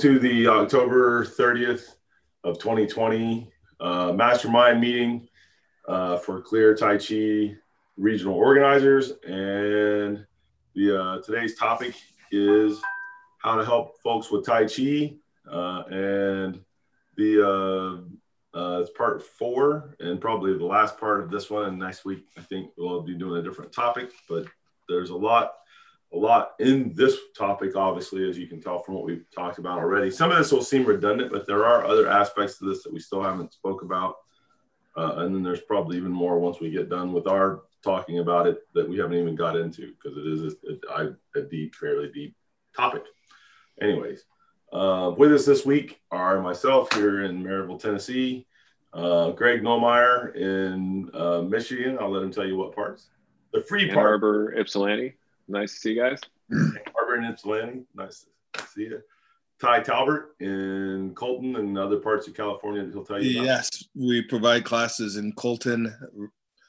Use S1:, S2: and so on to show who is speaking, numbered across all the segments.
S1: to the October 30th of 2020 uh, mastermind meeting uh, for Clear Tai Chi regional organizers. And the uh, today's topic is how to help folks with Tai Chi. Uh, and the uh, uh, it's part four and probably the last part of this one. And next week, I think we'll be doing a different topic, but there's a lot a lot in this topic, obviously, as you can tell from what we've talked about already. Some of this will seem redundant, but there are other aspects to this that we still haven't spoke about. Uh, and then there's probably even more once we get done with our talking about it that we haven't even got into because it is a, a, a, deep, fairly deep topic. Anyways, uh, with us this week are myself here in Maryville, Tennessee, uh, Greg Nomeyer in uh, Michigan. I'll let him tell you what parts. The free
S2: Ann
S1: part.
S2: Arbor, Ypsilanti. Nice to see you guys.
S1: Harbor and Ypsilanti. Nice to see you. Ty Talbert in Colton and other parts of California that he'll tell you about.
S3: Yes, we provide classes in Colton,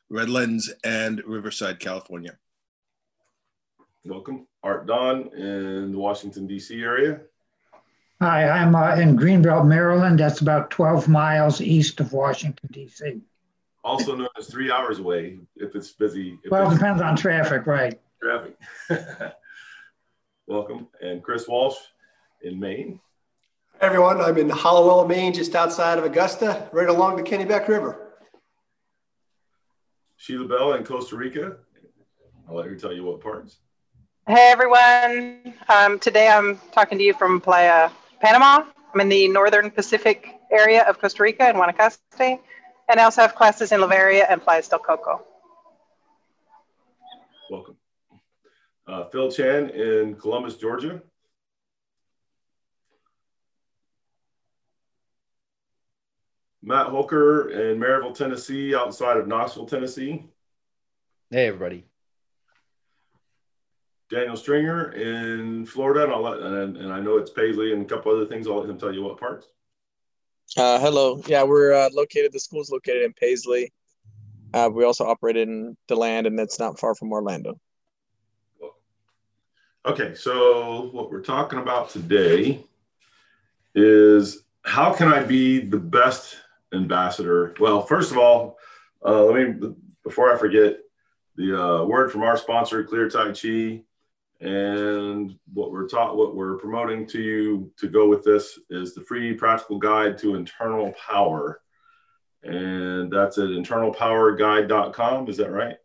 S3: Redlands, and Riverside, California.
S1: Welcome. Art Don in the Washington, D.C. area.
S4: Hi, I'm uh, in Greenbelt, Maryland. That's about 12 miles east of Washington, D.C.
S1: Also known as three hours away if it's busy. If
S4: Well, it
S1: it's
S4: depends on traffic, right?
S1: Traffic. Welcome. And Chris Walsh in Maine.
S5: Hey everyone, I'm in Hallowell, Maine, just outside of Augusta, right along the Kennebec River.
S1: Sheila Bell in Costa Rica. I'll let her tell you what parts.
S6: Hey everyone. Um, today I'm talking to you from Playa, Panama. I'm in the northern Pacific area of Costa Rica in Guanacaste. And I also have classes in Liberia and Playas del Coco.
S1: Welcome. Uh, Phil Chan in Columbus, Georgia. Matt Holker in Maryville, Tennessee, outside of Knoxville, Tennessee.
S7: Hey, everybody.
S1: Daniel Stringer in Florida, and I'll let and, and I know it's Paisley and a couple other things. I'll let him tell you what parts.
S8: Uh, hello. Yeah, we're uh, located. The school's located in Paisley. Uh, we also operate in DeLand, and it's not far from Orlando.
S1: Okay, so what we're talking about today is how can I be the best ambassador? Well, first of all, uh, let me before I forget the uh, word from our sponsor, Clear Tai Chi, and what we're taught, what we're promoting to you to go with this is the free practical guide to internal power, and that's at internalpowerguide.com. Is that right?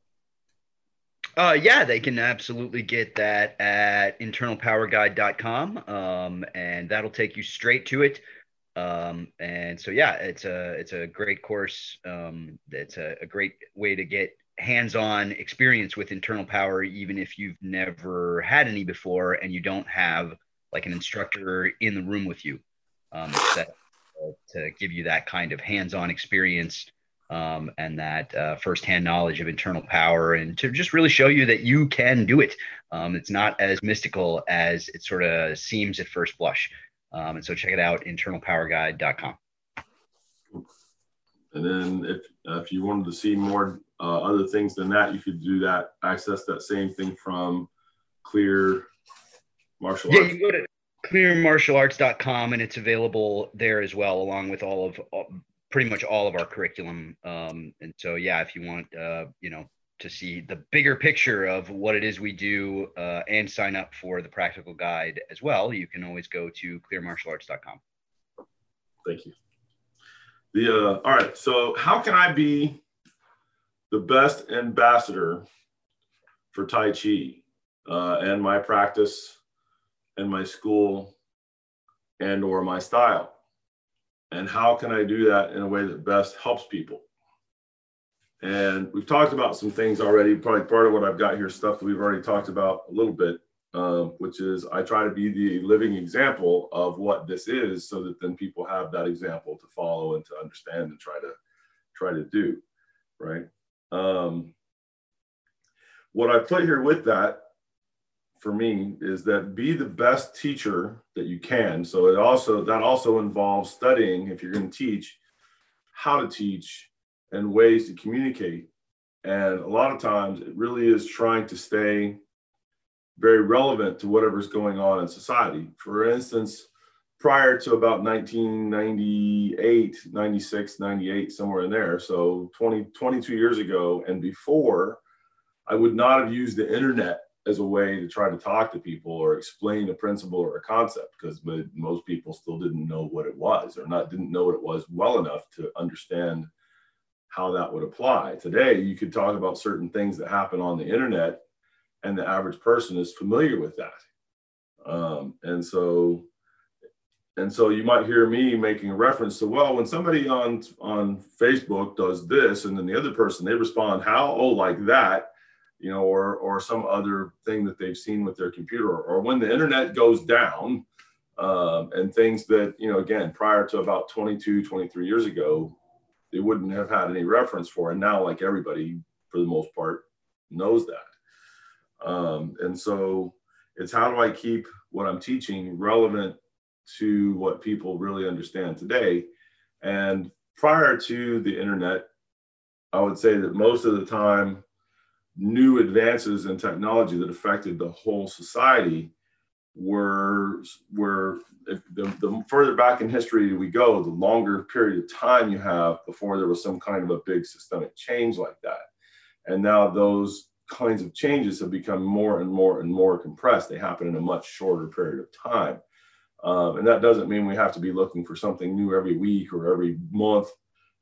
S7: Uh, yeah, they can absolutely get that at internalpowerguide.com, um, and that'll take you straight to it. Um, and so, yeah, it's a it's a great course. Um, it's a, a great way to get hands-on experience with internal power, even if you've never had any before and you don't have like an instructor in the room with you. Um, that, to give you that kind of hands-on experience um, and that uh, firsthand knowledge of internal power and to just really show you that you can do it. Um, it's not as mystical as it sort of seems at first blush. Um, and so check it out, internalpowerguide.com.
S1: And then if uh, if you wanted to see more uh, other things than that, you could do that. Access that same thing from Clear Martial
S7: Yeah,
S1: Arts.
S7: you go to clearmartialarts.com and it's available there as well, along with all of all, pretty much all of our curriculum. Um, and so, yeah, if you want, uh, you know, to see the bigger picture of what it is we do uh, and sign up for the practical guide as well, you can always go to clearmartialarts.com.
S1: Thank you. The uh, all right. So how can I be the best ambassador for Tai Chi uh, and my practice and my school and or my style? And how can I do that in a way that best helps people? And we've talked about some things already. Probably part of what I've got here, stuff that we've already talked about a little bit, um, which is I try to be the living example of what this is, so that then people have that example to follow and to understand and try to try to do, right? Um, what I put here with that for me is that be the best teacher that you can. So it also that also involves studying if you're going to teach how to teach and ways to communicate. And a lot of times it really is trying to stay very relevant to whatever's going on in society. For instance, prior to about 1998, 96, 98, somewhere in there. So 20, 22 years ago and before, I would not have used the internet as a way to try to talk to people or explain a principle or a concept because most people still didn't know what it was or not didn't know what it was well enough to understand how that would apply. Today, you could talk about certain things that happen on the internet, and the average person is familiar with that. Um, and so, and so you might hear me making a reference to, well, when somebody on on Facebook does this, and then the other person they respond, how? Oh, like that you know, or or some other thing that they've seen with their computer, or when the internet goes down, um, and things that you know, again, prior to about 22, 23 years ago, they wouldn't have had any reference for, and now, like everybody, for the most part, knows that. Um, and so, it's how do I keep what I'm teaching relevant to what people really understand today? And prior to the internet, I would say that most of the time new advances in technology that affected the whole society were were the, the further back in history we go the longer period of time you have before there was some kind of a big systemic change like that. And now those kinds of changes have become more and more and more compressed. They happen in a much shorter period of time. Um, and that doesn't mean we have to be looking for something new every week or every month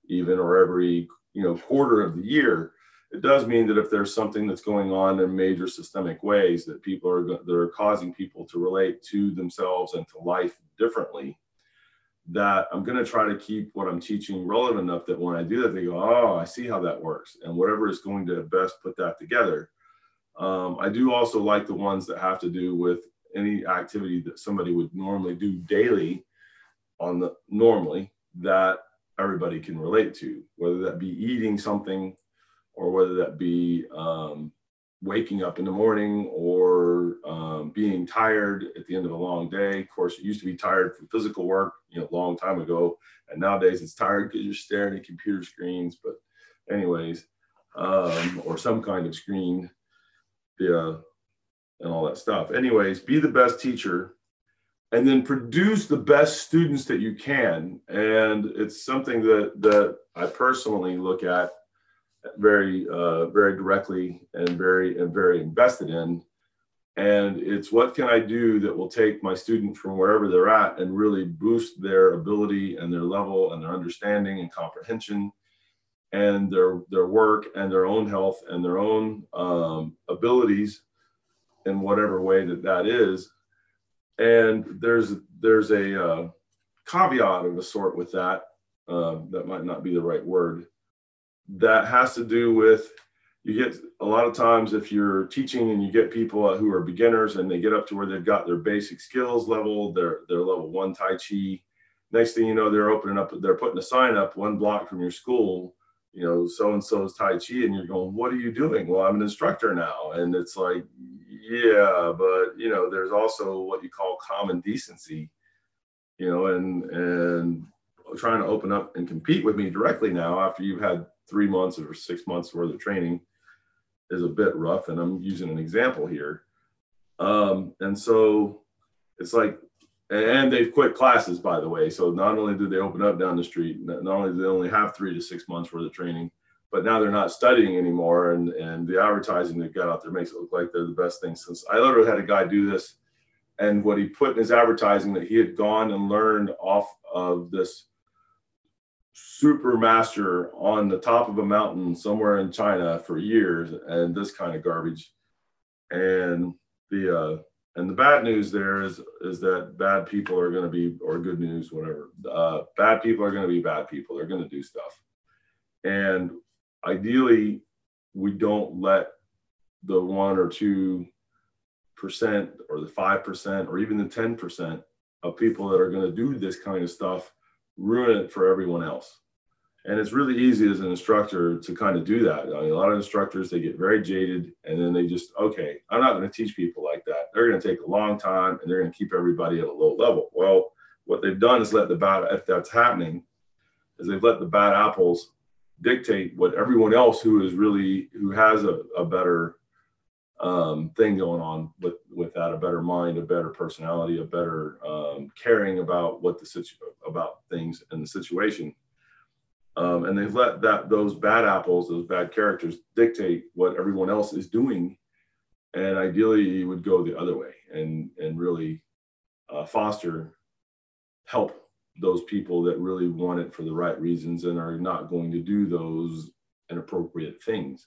S1: even or every you know quarter of the year it does mean that if there's something that's going on in major systemic ways that people are that are causing people to relate to themselves and to life differently that i'm going to try to keep what i'm teaching relevant enough that when i do that they go oh i see how that works and whatever is going to best put that together. Um, i do also like the ones that have to do with any activity that somebody would normally do daily on the normally that everybody can relate to whether that be eating something or whether that be um, waking up in the morning or um, being tired at the end of a long day. Of course, it used to be tired from physical work, you know, a long time ago, and nowadays it's tired because you're staring at computer screens. But, anyways, um, or some kind of screen, yeah, and all that stuff. Anyways, be the best teacher. And then produce the best students that you can, and it's something that that I personally look at very uh, very directly and very and very invested in. And it's what can i do that will take my student from wherever they're at and really boost their ability and their level and their understanding and comprehension and their their work and their own health and their own um, abilities in whatever way that that is. And there's there's a uh, caveat of a sort with that uh, that might not be the right word that has to do with you get a lot of times if you're teaching and you get people who are beginners and they get up to where they've got their basic skills level, their their level one Tai Chi. Next thing you know, they're opening up, they're putting a sign up one block from your school, you know, so and so's Tai Chi, and you're going, what are you doing? Well, I'm an instructor now, and it's like, yeah, but you know, there's also what you call common decency, you know, and and trying to open up and compete with me directly now after you've had three months or six months worth of training is a bit rough. And I'm using an example here. Um, and so it's like, and they've quit classes, by the way. So not only do they open up down the street, not only do they only have three to six months worth of training, but now they're not studying anymore. And, and the advertising they've got out there makes it look like they're the best thing since I literally had a guy do this. And what he put in his advertising that he had gone and learned off of this super master on the top of a mountain somewhere in China for years and this kind of garbage. And the uh, and the bad news there is is that bad people are going to be or good news whatever. Uh, bad people are going to be bad people. They're going to do stuff. And ideally, we don't let the one or two percent or the five percent or even the ten percent of people that are going to do this kind of stuff ruin it for everyone else. And it's really easy as an instructor to kind of do that. I mean, a lot of instructors, they get very jaded and then they just, okay, I'm not going to teach people like that. They're going to take a long time and they're going to keep everybody at a low level. Well, what they've done is let the bad, if that's happening, is they've let the bad apples dictate what everyone else who is really, who has a, a better um, thing going on with with that a better mind a better personality a better um, caring about what the situ- about things and the situation. Um, and they've let that those bad apples those bad characters dictate what everyone else is doing. And ideally you would go the other way and and really uh, foster help those people that really want it for the right reasons and are not going to do those inappropriate things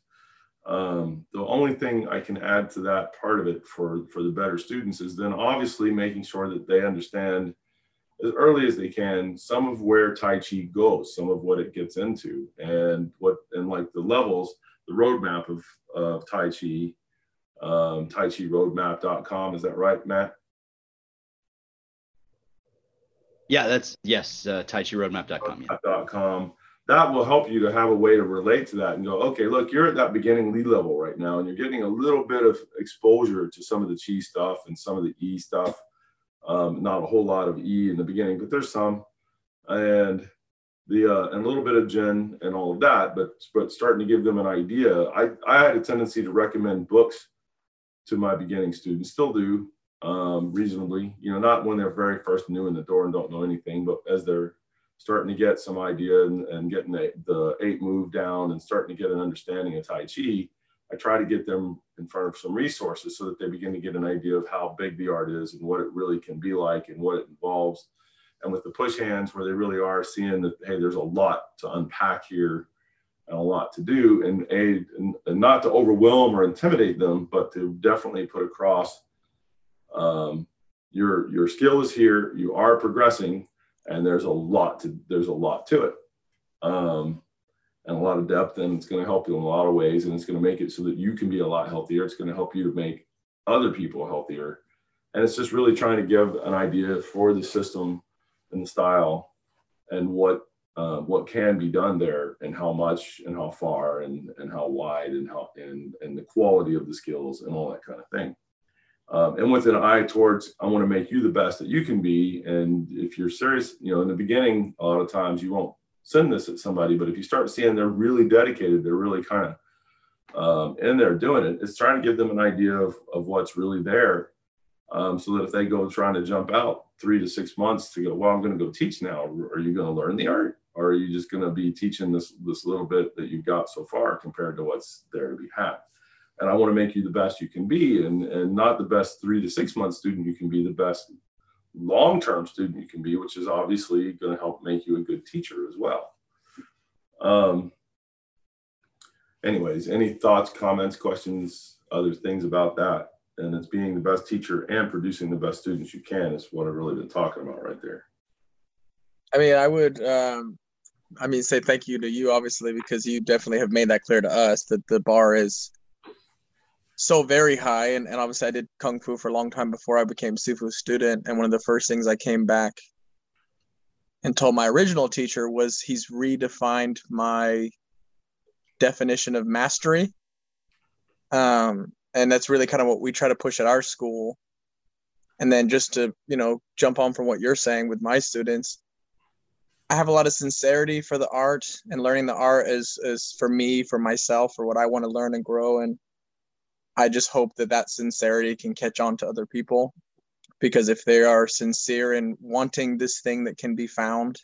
S1: um, the only thing I can add to that part of it for, for the better students is then obviously making sure that they understand as early as they can some of where Tai Chi goes, some of what it gets into, and what and like the levels, the roadmap of, of Tai Chi, um, Tai Chi roadmap.com. Is that right, Matt?
S7: Yeah, that's yes, uh, Tai Chi roadmap.com.
S1: Yeah. .com that will help you to have a way to relate to that and go, okay, look, you're at that beginning lead level right now, and you're getting a little bit of exposure to some of the chi stuff and some of the E stuff. Um, not a whole lot of E in the beginning, but there's some, and the uh, and a little bit of Jin and all of that. But but starting to give them an idea. I I had a tendency to recommend books to my beginning students, still do um, reasonably. You know, not when they're very first new in the door and don't know anything, but as they're starting to get some idea and, and getting the, the eight move down and starting to get an understanding of Tai Chi, I try to get them in front of some resources so that they begin to get an idea of how big the art is and what it really can be like and what it involves. And with the push hands, where they really are seeing that, hey, there's a lot to unpack here and a lot to do, and a and, and not to overwhelm or intimidate them, but to definitely put across um, your your skill is here. You are progressing and there's a lot to there's a lot to it. Um, and a lot of depth and it's going to help you in a lot of ways and it's going to make it so that you can be a lot healthier. It's going to help you to make other people healthier. And it's just really trying to give an idea for the system and the style and what uh, what can be done there and how much and how far and and how wide and how and and the quality of the skills and all that kind of thing um, and with an eye towards i want to make you the best that you can be and if you're serious you know in the beginning a lot of times you won't send this at somebody but if you start seeing they're really dedicated they're really kind of um, in there doing it it's trying to give them an idea of, of what's really there um, so that if they go trying to jump out three to six months to go well i'm going to go teach now are you going to learn the art? Or are you just going to be teaching this this little bit that you've got so far compared to what's there to be had and I want to make you the best you can be, and and not the best three to six month student you can be, the best long term student you can be, which is obviously going to help make you a good teacher as well. Um, anyways, any thoughts, comments, questions, other things about that? And it's being the best teacher and producing the best students you can is what I've really been talking about right there.
S8: I mean, I would, um, I mean, say thank you to you, obviously, because you definitely have made that clear to us that the bar is so very high and, and obviously i did kung fu for a long time before i became sifu student and one of the first things i came back and told my original teacher was he's redefined my definition of mastery. Um, and that's really kind of what we try to push at our school. And then just to you know jump on from what you're saying with my students i have a lot of sincerity for the art and learning the art is is for me for myself for what i want to learn and grow. And I just hope that that sincerity can catch on to other people. Because if they are sincere in wanting this thing that can be found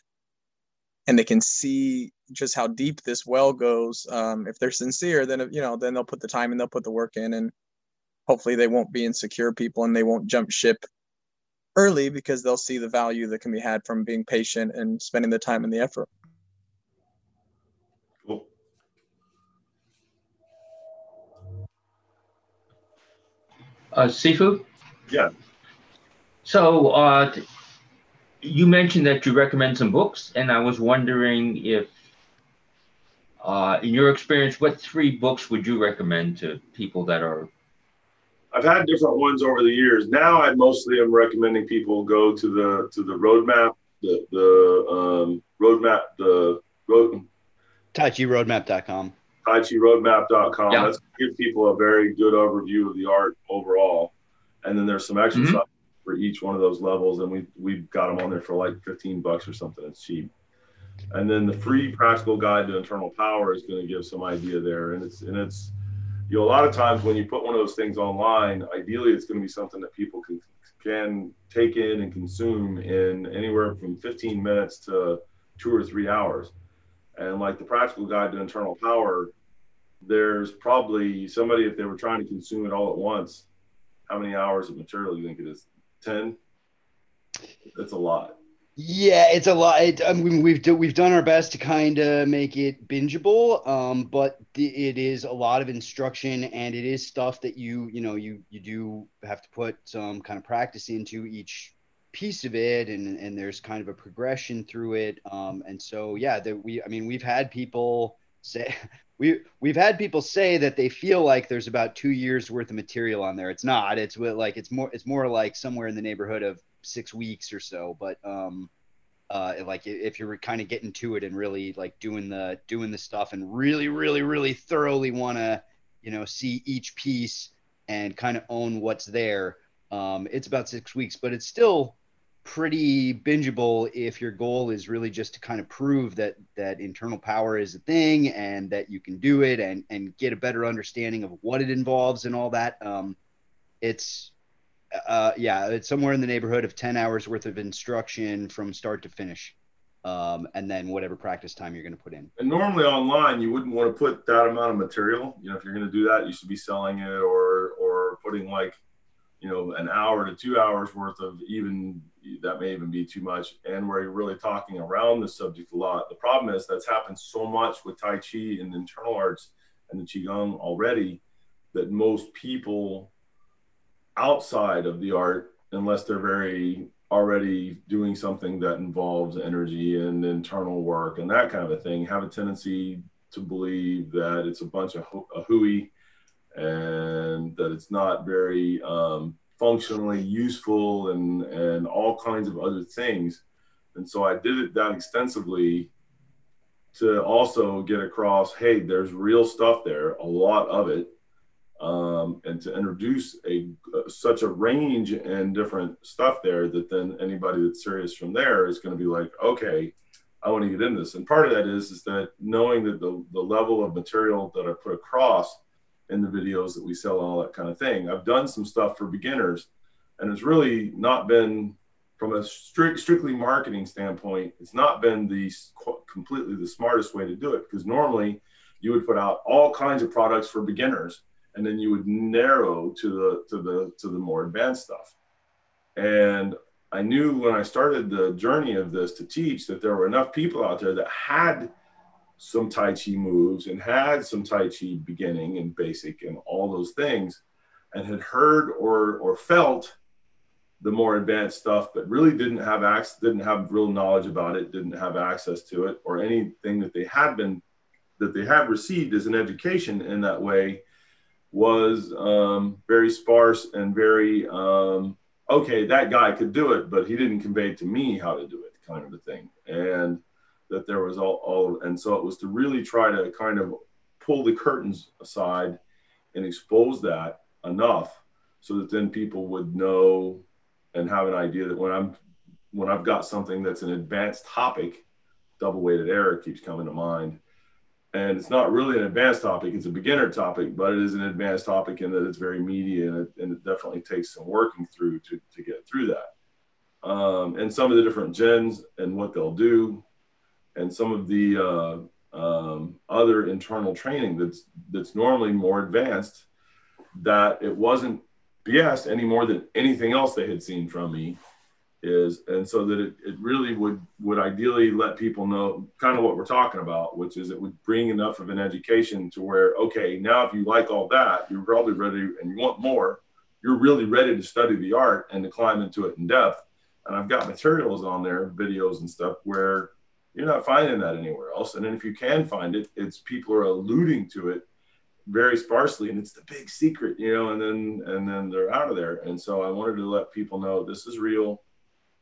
S8: and they can see just how deep this well goes um, if they're sincere then you know then they'll put the time and they'll put the work in and hopefully they won't be insecure people and they won't jump ship early because they'll see the value that can be had from being patient and spending the time and the effort
S9: Uh, Sifu?
S1: Yeah.
S9: So uh, you mentioned that you recommend some books, and I was wondering if, uh, in your experience, what three books would you recommend to people that are?
S1: I've had different ones over the years. Now I mostly am recommending people go to the to the roadmap, the the um, roadmap, the road.
S7: TaiChiRoadmap.com.
S1: TaiChiRoadmap.com. Yeah. That's give people a very good overview of the art overall. And then there's some exercise mm-hmm. for each one of those levels, and we we've got them on there for like 15 bucks or something. It's cheap. And then the free practical guide to internal power is going to give some idea there, and it's and it's you know, a lot of times when you put one of those things online, ideally it's going to be something that people can can take in and consume in anywhere from 15 minutes to two or three hours. And like the practical guide to internal power, there's probably somebody if they were trying to consume it all at once, how many hours of material do you think it is? 10? That's a lot.
S7: Yeah, it's a lot. It, I mean, we've do, we've done our best to kind of make it bingeable, um, but it is a lot of instruction, and it is stuff that you you know you you do have to put some kind of practice into each piece of it, and and there's kind of a progression through it. Um, and so yeah, that we I mean we've had people say we we've had people say that they feel like there's about two years worth of material on there. It's not. It's like it's more it's more like somewhere in the neighborhood of six weeks or so. But um, uh, like if you're kind of getting to it and really like doing the doing the stuff and really really really thoroughly want to you know see each piece and kind of own what's there, um, it's about six weeks. But it's still pretty bingeable if your goal is really just to kind of prove that that internal power is a thing and that you can do it and and get a better understanding of what it involves and all that um it's uh, yeah, it's somewhere in the neighborhood of 10 hours worth of instruction from start to finish. Um, and then whatever practice time you're going to put in.
S1: And normally online, you wouldn't want to put that amount of material. You know, if you're going to do that, you should be selling it or or putting like, you know, an hour to two hours worth of even that may even be too much. And where you're really talking around the subject a lot. The problem is that's happened so much with Tai Chi and internal arts and the Qigong already that most people outside of the art unless they're very already doing something that involves energy and internal work and that kind of a thing have a tendency to believe that it's a bunch of a hooey and that it's not very um, functionally useful and and all kinds of other things and so i did it that extensively to also get across hey there's real stuff there a lot of it um, and to introduce a uh, such a range and different stuff there that then anybody that's serious from there is going to be like, okay, I want to get in this. And part of that is is that knowing that the the level of material that I put across in the videos that we sell and all that kind of thing. I've done some stuff for beginners, and it's really not been from a strict, strictly marketing standpoint. It's not been the completely the smartest way to do it because normally you would put out all kinds of products for beginners and then you would narrow to the to the to the more advanced stuff and i knew when i started the journey of this to teach that there were enough people out there that had some tai chi moves and had some tai chi beginning and basic and all those things and had heard or or felt the more advanced stuff but really didn't have access didn't have real knowledge about it didn't have access to it or anything that they had been that they had received as an education in that way was um, very sparse and very um, okay. That guy could do it, but he didn't convey to me how to do it, kind of a thing. And that there was all, all and so it was to really try to kind of pull the curtains aside and expose that enough so that then people would know and have an idea that when I'm when I've got something that's an advanced topic, double weighted error keeps coming to mind. And it's not really an advanced topic it's a beginner topic but it is an advanced topic in that it's very meaty and it, and it definitely takes some working through to, to get through that. Um, and some of the different gens and what they'll do and some of the uh, um, other internal training that's that's normally more advanced that it wasn't bs any more than anything else they had seen from me is and so that it, it really would would ideally let people know kind of what we're talking about which is it would bring enough of an education to where okay now if you like all that you're probably ready and you want more you're really ready to study the art and to climb into it in depth. And i've got materials on there videos and stuff where you're not finding that anywhere else and then if you can find it it's people are alluding to it very sparsely and it's the big secret you know and then and then they're out of there and so i wanted to let people know this is real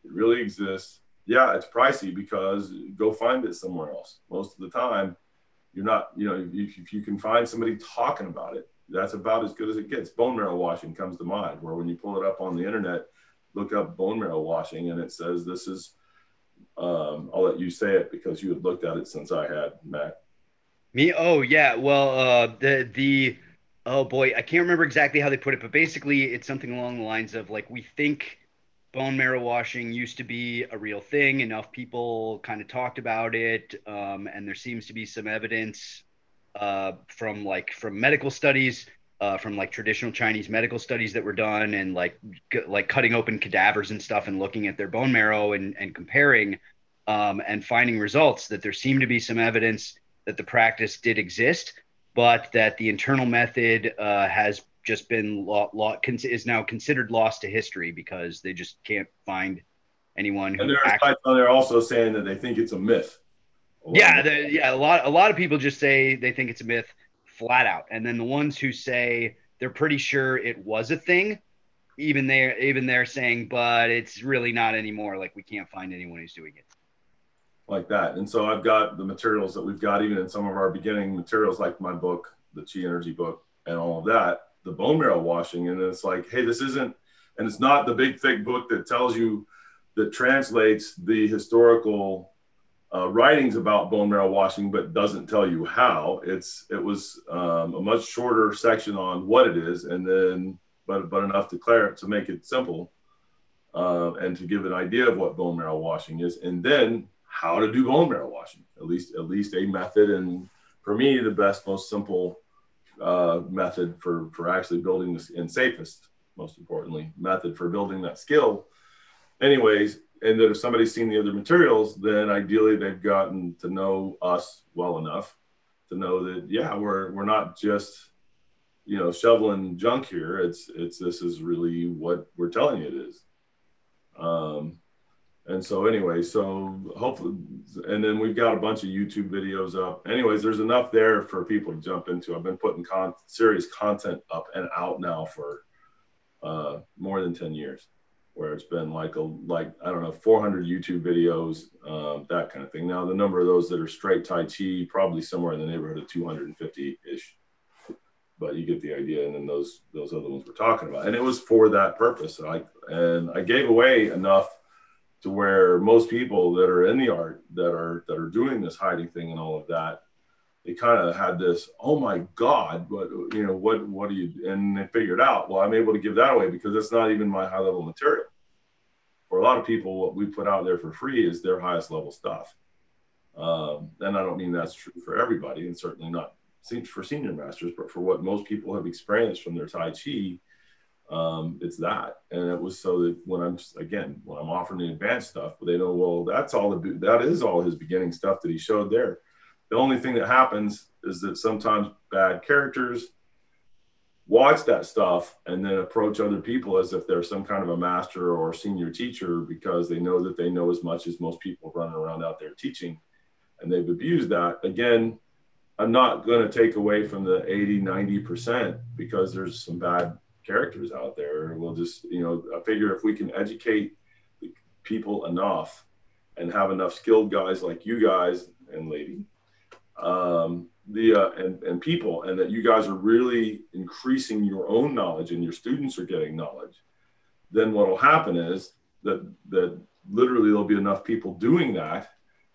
S1: it really exists. Yeah, it's pricey because go find it somewhere else. Most of the time, you're not, you know, if, if you can find somebody talking about it, that's about as good as it gets. Bone marrow washing comes to mind, where when you pull it up on the internet, look up bone marrow washing and it says this is, um, I'll let you say it because you had looked at it since I had, Matt.
S10: Me? Oh, yeah. Well, uh, the, the,
S7: oh boy, I can't remember exactly how they put it, but basically it's something along the lines of like we think bone marrow washing used to be a real thing. Enough people kind of talked about it, um, and there seems to be some evidence uh, from like from medical studies, uh, from like traditional Chinese medical studies that were done, and like g- like cutting open cadavers and stuff, and looking at their bone marrow and and comparing, um, and finding results that there seemed to be some evidence that the practice did exist but that the internal method uh, has just been law, law is now considered lost to history because they just can't find anyone who.
S1: And there are
S7: actually,
S1: sites on there also saying that they think it's a myth.
S7: yeah, the, yeah, a lot a lot of people just say they think it's a myth, flat out, and then the ones who say they're pretty sure it was a thing, even they're even they're saying, but it's really not anymore. Like we can't find anyone who's doing it.
S1: like that. And so I've got the materials that we've got, even in some of our beginning materials, like my book, the Chi Energy book, and all of that, the bone marrow washing. And it's like, hey, this isn't, and it's not the big thick book that tells you that translates the historical uh, writings about bone marrow washing, but doesn't tell you how. It's it was um, a much shorter section on what it is, and then but but enough to clear to make it simple uh, and to give an idea of what bone marrow washing is, and then how to do bone marrow washing. At least at least a method, and for me, the best, most simple uh, method for for actually building this, and safest, most importantly, method for building that skill. Anyways, and that if somebody's seen the other materials, then ideally they've gotten to know us well enough to know that yeah, we're we're not just you know shoveling junk here. It's it's this is really what we're telling you it is. Um, and so anyway, so hopefully, and then we've got a bunch of YouTube videos up. Anyways, there's enough there for people to jump into. I've been putting con- serious content up and out now for uh, more than 10 years where it's been like a like I don't know 400 YouTube videos, um, that kind of thing. Now the number of those that are straight Tai Chi probably somewhere in the neighborhood of 250 ish, but you get the idea. And then those those other ones we're talking about, and it was for that purpose. And I and I gave away enough to where most people that are in the art that are that are doing this hiding thing and all of that they kind of had this, oh my God, what you know, what what do you and they figured out, well, I'm able to give that away because it's not even my high level material. For a lot of people, what we put out there for free is their highest level stuff. Um, and I don't mean that's true for everybody, and certainly not for senior masters, but for what most people have experienced from their Tai Chi, um, it's that. And it was so that when I'm again when I'm offering the advanced stuff, they know, well, that's all the that is all his beginning stuff that he showed there the only thing that happens is that sometimes bad characters watch that stuff and then approach other people as if they're some kind of a master or senior teacher because they know that they know as much as most people running around out there teaching. And they've abused that. Again i'm not going to take away from the 80 90% because there's some bad characters out there. We'll just you know i figure if we can educate people enough and have enough skilled guys like you guys and lady um, the uh, and, and people and that you guys are really increasing your own knowledge and your students are getting knowledge then what will happen is that that literally there'll be enough people doing that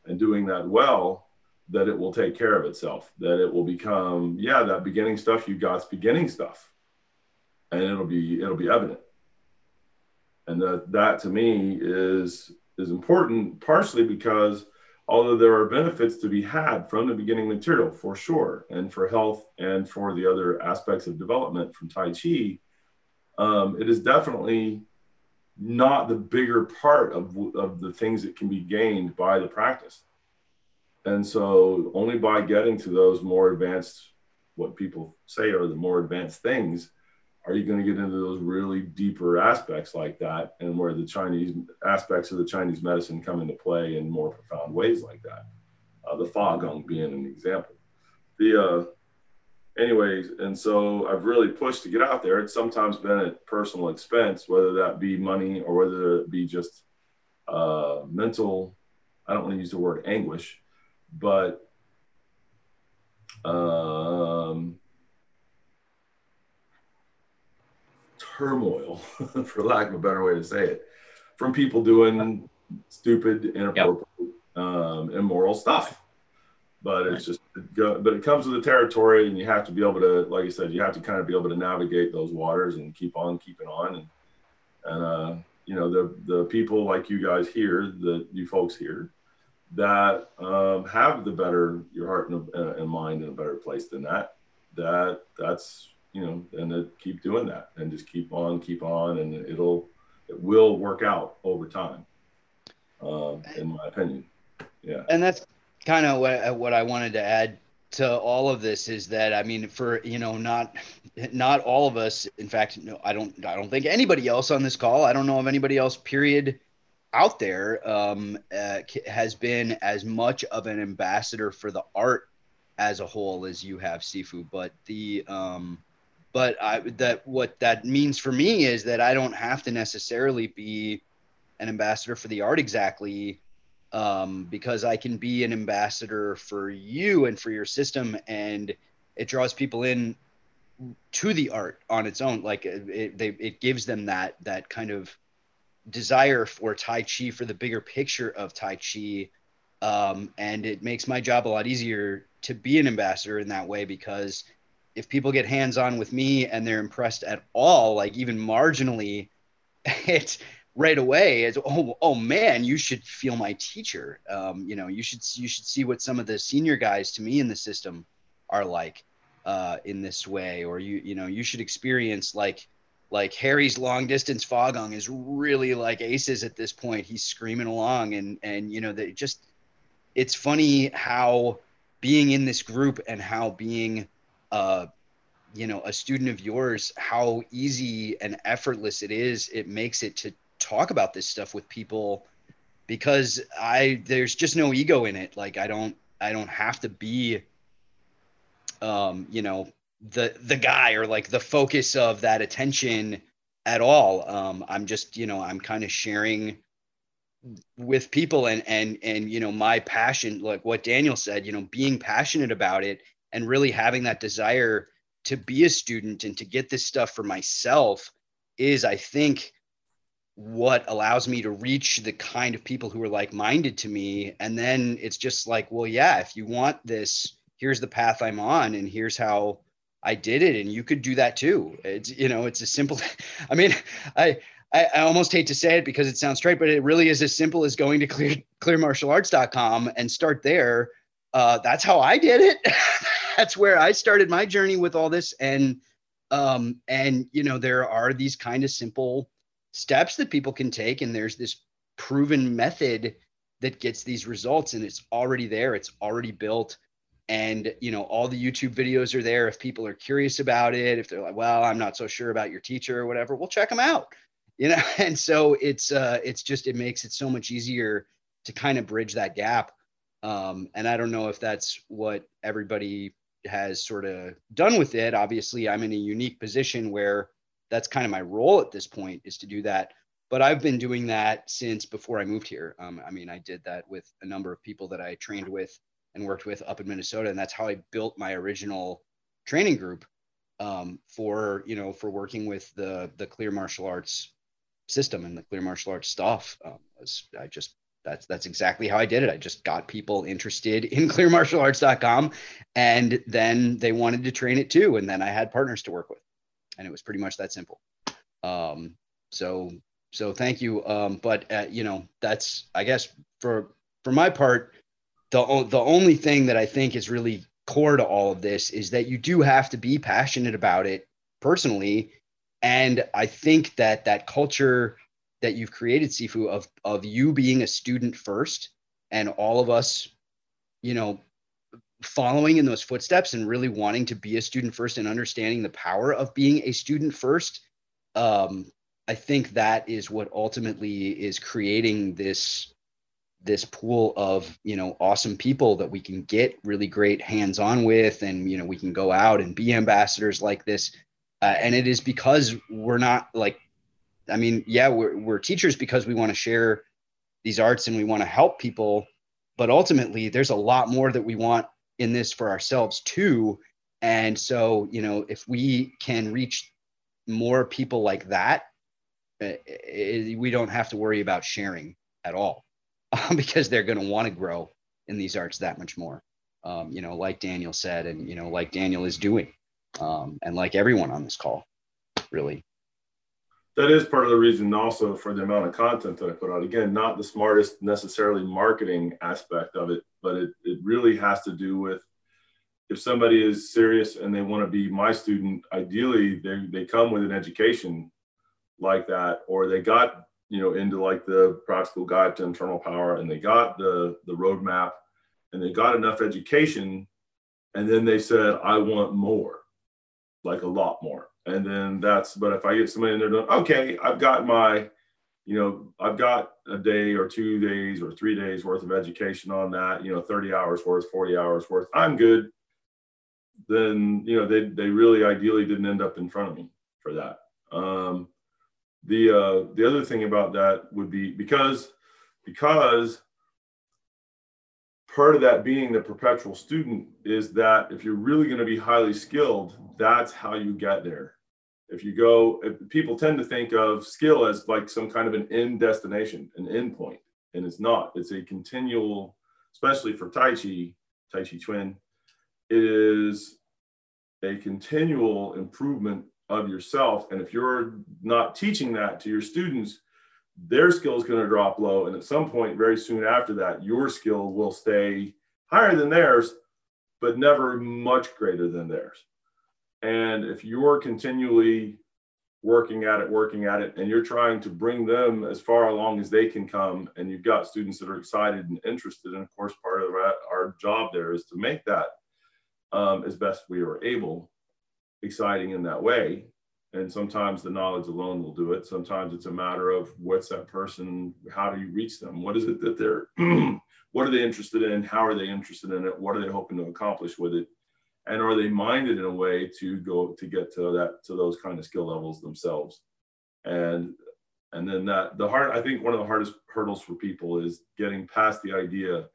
S1: and doing that well that it will take care of itself that it will become yeah that beginning stuff you got's beginning stuff. And it'll be it'll be evident. And that that to me is is important partially because although there are benefits to be had from the beginning material for sure, and for health and for the other aspects of development from Tai Chi, um, it is definitely not the bigger part of, of the things that can be gained by the practice. And so, only by getting to those more advanced, what people say are the more advanced things, are you going to get into those really deeper aspects like that and where the chinese aspects of the chinese medicine come into play in more profound ways like that? Uh, the fa gong being an example. The uh, anyways and so i've really pushed to get out there. It's sometimes been at personal expense whether that be money or whether it be just uh, mental i don't want to use the word anguish but um, turmoil, for lack of a better way to say it, from people doing stupid, inappropriate, yep. um, immoral stuff. but it's just but it comes with the territory, and you have to be able to, like I said, you have to kind of be able to navigate those waters and keep on keeping on, and and uh, you know the the people like you guys here, the you folks here, that um, have the better your heart and, uh, and mind in a better place than that. That that's you know, and to keep doing that and just keep on, keep on, and it'll it will work out over time. Um, in my opinion, yeah.
S7: And that's kind of what what I wanted to add to all of this is that I mean, for you know, not not all of us. In fact, no, I don't I don't think anybody else on this call. I don't know of anybody else. Period. Out there um, uh, has been as much of an ambassador for the art as a whole as you have, Sifu. But the um, but I that what that means for me is that I don't have to necessarily be an ambassador for the art exactly um, because I can be an ambassador for you and for your system, and it draws people in to the art on its own. Like it, it, they, it gives them that that kind of desire for Tai Chi, for the bigger picture of Tai Chi, um, and it makes my job a lot easier to be an ambassador in that way because if people get hands on with me and they're impressed at all, like even marginally, it's right away it's oh oh man you should feel my teacher. Um, you know you should you should see what some of the senior guys to me in the system are like uh, in this way. Or you you know you should experience like like Harry's long distance fa gong is really like aces at this point. He's screaming along and and you know that just it's funny how being in this group and how being uh you know a student of yours how easy and effortless it is it makes it to talk about this stuff with people because I there's just no ego in it. Like I don't I don't have to be um, you know, the the guy or like the focus of that attention at all. Um, I'm just, you know, I'm kind of sharing with people and and and you know, my passion, like what Daniel said, you know, being passionate about it and really having that desire to be a student and to get this stuff for myself is I think what allows me to reach the kind of people who are like minded to me. And then it's just like well yeah if you want this here's the path i'm on and here's how i did it. And you could do that too. It's you know it's a simple i mean i I, I almost hate to say it because it sounds straight, but it really is as simple as going to clear clearmartialarts.com and start there. Uh, that's how I did it. that's where I started my journey with all this. And um, and you know, there are these kind of simple steps that people can take. And there's this proven method that gets these results and it's already there. It's already built. And you know all the youtube videos are there. If people are curious about it if they're like well i'm not so sure about your teacher or whatever we'll check them out. You know and so it's uh it's just it makes it so much easier to kind of bridge that gap um and i don't know if that's what everybody has sort of done with it obviously i'm in a unique position where that's kind of my role at this point is to do that. But I've been doing that since before I moved here. Um, I mean, I did that with a number of people that I trained with and worked with up in Minnesota, and that's how I built my original training group um, for you know for working with the the clear martial arts system and the clear martial arts stuff. Um, was I just that's that's exactly how I did it. I just got people interested in clearmartialarts.com and then they wanted to train it too. And then I had partners to work with and it was pretty much that simple. Um, so so thank you. Um, but uh, you know that's I guess for for my part, the the only thing that I think is really core to all of this is that you do have to be passionate about it personally, and I think that that culture that you've created, Sifu, of of you being a student first, and all of us, you know, following in those footsteps and really wanting to be a student first and understanding the power of being a student first um, i think that is what ultimately is creating this this pool of you know awesome people that we can get really great hands on with and you know we can go out and be ambassadors like this. Uh, and it is because we're not like i mean yeah we're, we're teachers because we want to share these arts and we want to help people but ultimately there's a lot more that we want in this for ourselves too. And so, you know, if we can reach more people like that, it, eh, it, eh, we don't have to worry about sharing at all because they're going to want to grow in these arts that much more. um, you know, like Daniel said, and, you know, like Daniel is doing, um, and like everyone on this call, really.
S1: That is part of the reason also for the amount of content that I put out. Again, not the smartest necessarily marketing aspect of it, but it, it really has to do with if somebody is serious and they want to be my student, ideally they, they come with an education like that, or they got, you know, into like the practical guide to internal power and they got the, the roadmap and they got enough education. And then they said, I want more, like a lot more. And then that's, but if I get somebody in there doing, okay, I've got my, you know, I've got a day or two days or three days worth of education on that, you know, 30 hours worth, 40 hours worth, I'm good. Then, you know, they, they really ideally didn't end up in front of me for that. Um, the, uh, the other thing about that would be because, because part of that being the perpetual student is that if you're really going to be highly skilled, that's how you get there if you go if people tend to think of skill as like some kind of an end destination an end point and it's not. It's a continual especially for tai chi tai chi chuan it is a continual improvement of yourself. And if you're not teaching that to your students their skill is going to drop low. And at some point very soon after that your skill will stay higher than theirs but never much greater than theirs and if you're continually working at it, working at it, and you're trying to bring them as far along as they can come, and you've got students that are excited and interested, and of course, part of our, job there is to make that um, as best we are able exciting in that way. And sometimes the knowledge alone will do it. Sometimes it's a matter of what's that person, how do you reach them? What is it that they're, what are they interested in? How are they interested in it? What are they hoping to accomplish with it? And are they minded in a way to go to get to that to those kind of skill levels themselves? And and then that the hard i think one of the hardest hurdles for people is getting past the idea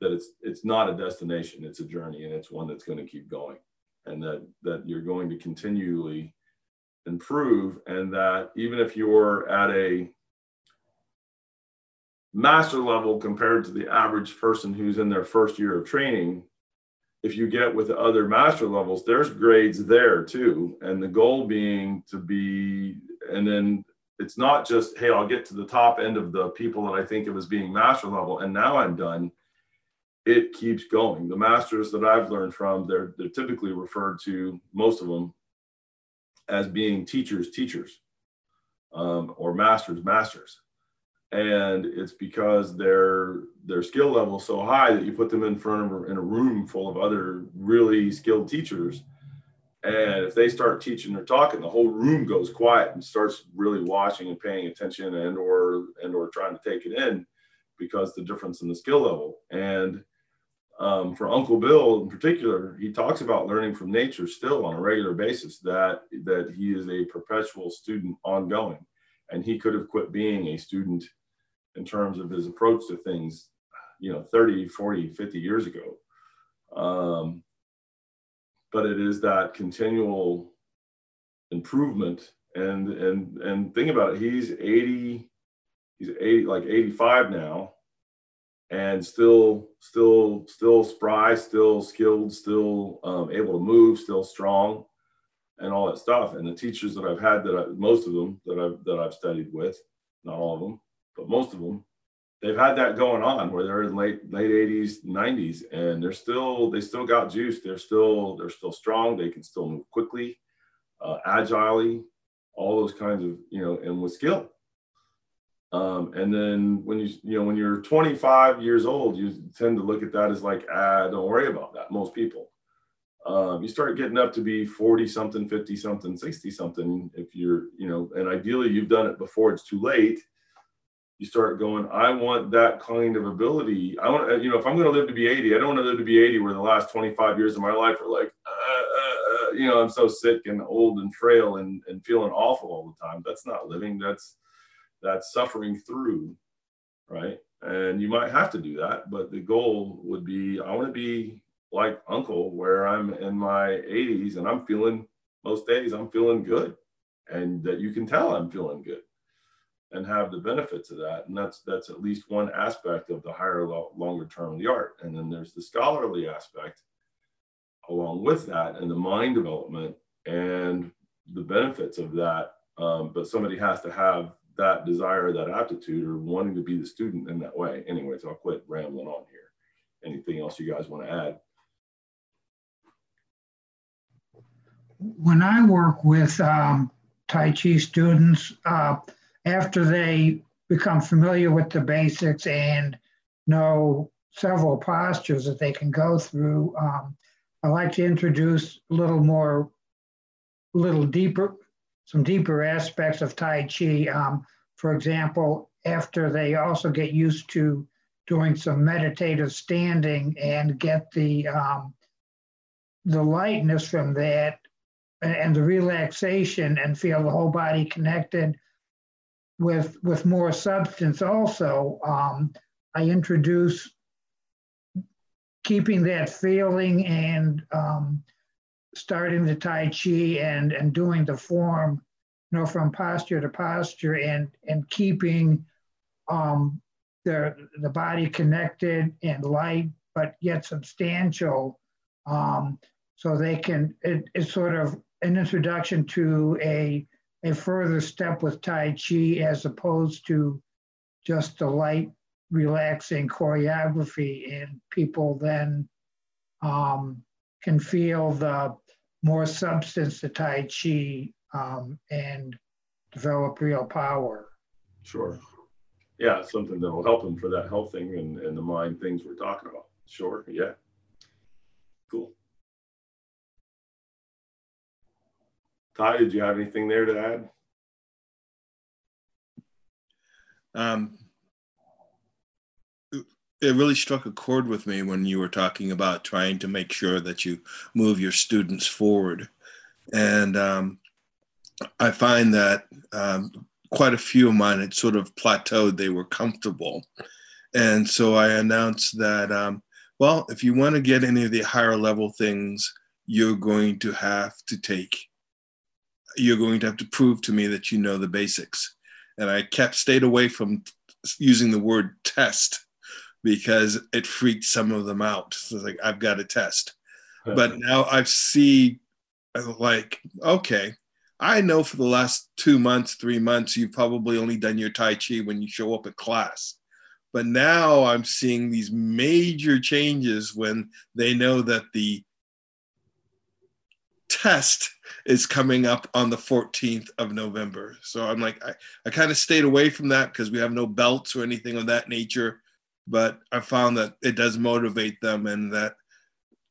S1: that it's it's not a destination it's a journey and it's one that's going to keep going. And that that you're going to continually improve and that even if you're at a master level compared to the average person who's in their first year of training if you get with the other master levels, there's grades there too. And the goal being to be, and then it's not just, hey, I'll get to the top end of the people that I think of as being master level, and now I'm done. It keeps going. The masters that I've learned from, they're they're typically referred to, most of them, as being teachers, teachers, um, or masters, masters and it's because their their skill level is so high that you put them in front of in a room full of other really skilled teachers. And if they start teaching or talking the whole room goes quiet and starts really watching and paying attention and or and or trying to take it in because the difference in the skill level. And um, for uncle bill in particular he talks about learning from nature still on a regular basis that that he is a perpetual student ongoing. And he could have quit being a student in terms of his approach to things, you know, 30, 40, 50 years ago. Um, but it is that continual improvement and and and think about it he's 80 he's 80 like 85 now and still still still spry still skilled still um, able to move still strong and all that stuff and the teachers that i've had that I, most of them that i've that i've studied with not all of them but most of them, they've had that going on where they're in late late 80s, 90s, and they're still they still got juice. They're still they're still strong. They can still move quickly, uh, agilely, all those kinds of you know, and with skill. Um, and then when you you know when you're 25 years old, you tend to look at that as like ah, don't worry about that. Most people. Um, you start getting up to be 40 something, 50 something, 60 something. If you're, you know, and ideally you've done it before it's too late you start going, I want that kind of ability. I want, you know, if I'm going to live to be 80, I don't want to live to be 80 where the last 25 years of my life are like, uh, uh, uh, you know, I'm so sick and old and frail and, and feeling awful all the time. That's not living. That's, that's suffering through. Right. And you might have to do that. But the goal would be, I want to be like uncle where I'm in my 80s and I'm feeling most days I'm feeling good and that you can tell I'm feeling good and have the benefits of that. And that's that's at least one aspect of the higher longer term of the art. And then there's the scholarly aspect along with that and the mind development and the benefits of that. Um, but somebody has to have that desire, that aptitude, or wanting to be the student in that way. Anyways, I'll quit rambling on here. Anything else you guys want to add?
S4: When I work with um, Tai Chi students, uh, after they become familiar with the basics and know several postures that they can go through, um, I like to introduce a little more, a little deeper, some deeper aspects of Tai Chi. Um, for example, after they also get used to doing some meditative standing and get the um, the lightness from that and the relaxation and feel the whole body connected with with more substance also um, i introduce keeping that feeling and um, starting the tai chi and and doing the form you know from posture to posture and and keeping um, the the body connected and light but yet substantial um, so they can it, it's sort of an introduction to a a further step with Tai Chi as opposed to just the light, relaxing choreography, and people then um, can feel the more substance to Tai Chi um, and develop real power.
S1: Sure. Yeah, something that will help them for that health thing and, and the mind things we're talking about. Sure. Yeah. Cool. Ty, did you have anything there to add?
S3: Um, it really struck a chord with me when you were talking about trying to make sure that you move your students forward. And um, I find that um, quite a few of mine had sort of plateaued, they were comfortable. And so I announced that, um, well, if you want to get any of the higher level things, you're going to have to take you're going to have to prove to me that you know the basics. And I kept stayed away from using the word test because it freaked some of them out. So like, I've got to test. But now I see like, okay, I know for the last two months, three months, you've probably only done your Tai Chi when you show up at class. But now I'm seeing these major changes when they know that the test is coming up on the 14th of November. So I'm like, I, I kind of stayed away from that because we have no belts or anything of that nature. But I found that it does motivate them and that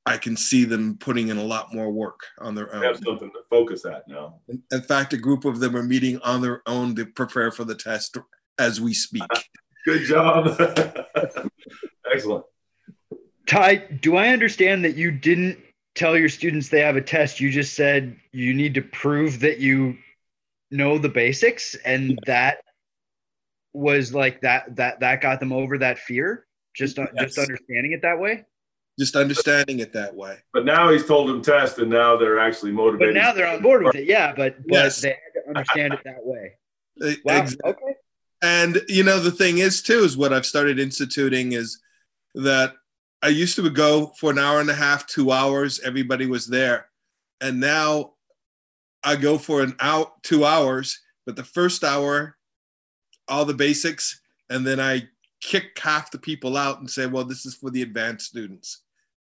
S3: I can see them putting in a lot more work on their own.
S1: They have something to focus at now.
S3: In fact, a group of them are meeting on their own to prepare for the test as we speak.
S1: Good job. Excellent.
S10: Ty, do I understand that you didn't tell your students they have a test. You just said you need to prove that you know the basics and that was like that that that got them over that fear just uh, yes. just understanding it that way
S3: just understanding it that way
S1: but now he's told them test and now they're actually motivated
S10: but now they're on board with it yeah but, but yes. they had to understand it that way wow.
S3: Exactly. okay and you know the thing is too is what i've started instituting is that I used to go for an hour and a half, two hours. Everybody was there, and now I go for an out two hours. But the first hour, all the basics, and then I kick half the people out and say, "Well, this is for the advanced students,"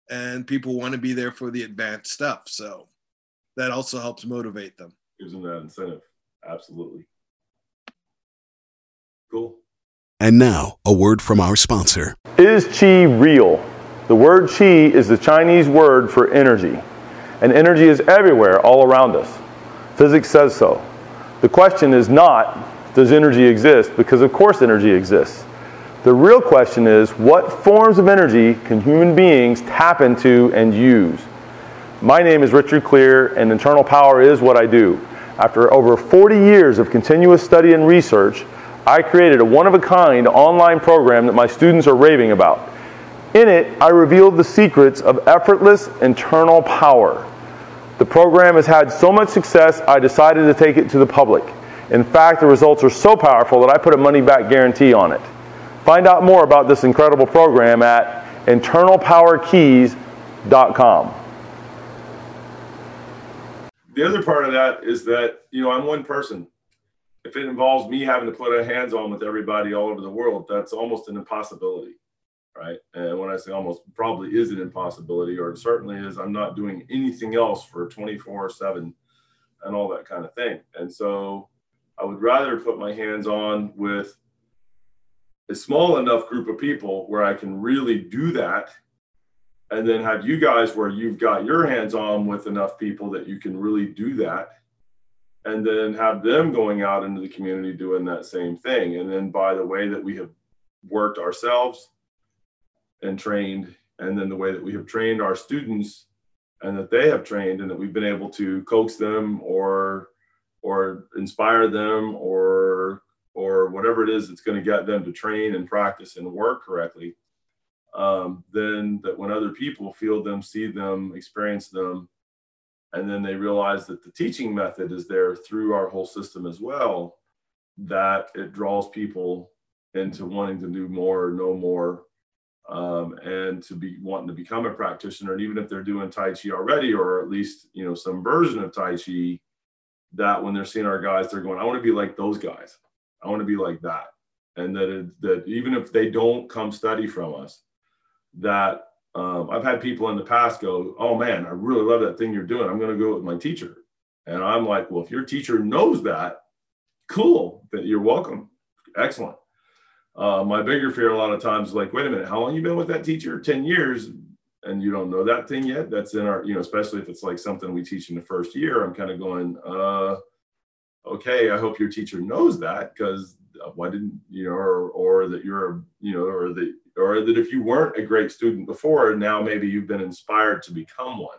S3: and people want to be there for the advanced stuff. So that also helps motivate them.
S1: Gives them that incentive. Absolutely. Cool.
S11: And now, a word from our sponsor.
S1: Is Chi real? The word qi is the Chinese word for energy, and energy is everywhere, all around us. Physics says so. The question is not, does energy exist? Because of course energy exists. The real question is, what forms of energy can human beings tap into and use? My name is Richard Clear, and internal power is what I do. After over 40 years of continuous study and research, I created a one of a kind online program that my students are raving about. In it, I revealed the secrets of effortless internal power. The program has had so much success, I decided to take it to the public.
S12: In fact, the results are so powerful that I put a money back guarantee on it. Find out more about this incredible program at internalpowerkeys.com.
S1: The other part of that is that, you know, I'm one person. If it involves me having to put a hands on with everybody all over the world, that's almost an impossibility, right? And when I say almost, probably is an impossibility, or certainly is, I'm not doing anything else for 24 7 and all that kind of thing. And so I would rather put my hands on with a small enough group of people where I can really do that. And then have you guys where you've got your hands on with enough people that you can really do that. And then have them going out into the community doing that same thing. And then by the way that we have worked ourselves and trained, and then the way that we have trained our students and that they have trained and that we've been able to coax them or or inspire them or or whatever it is that's going to get them to train and practice and work correctly um, then that when other people feel them see them experience them and then they realize that the teaching method is there through our whole system as well that it draws people into wanting to do more know more um, and to be wanting to become a practitioner. And even if they're doing Tai Chi already, or at least, you know, some version of Tai Chi, that when they're seeing our guys, they're going, I want to be like those guys. I want to be like that. And that, it, that even if they don't come study from us, that um, I've had people in the past go, Oh man, I really love that thing you're doing. I'm going to go with my teacher. And I'm like, Well, if your teacher knows that, cool, that you're welcome. Excellent. Uh, my bigger fear a lot of times is like, wait a minute, how long you been with that teacher? 10 years and you don't know that thing yet. That's in our, you know, especially if it's like something we teach in the first year, I'm kind of going, uh, okay, I hope your teacher knows that because why didn't, you know, or, or that you're, you know, or that, or that if you weren't a great student before, now maybe you've been inspired to become one.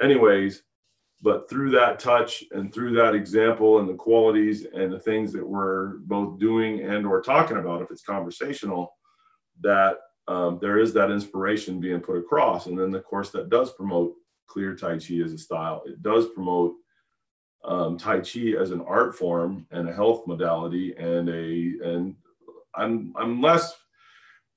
S1: Anyways, but through that touch and through that example and the qualities and the things that we're both doing and or talking about if it's conversational that um, there is that inspiration being put across. And then of course that does promote clear tai chi as a style. It does promote um, tai chi as an art form and a health modality and a and i'm i'm less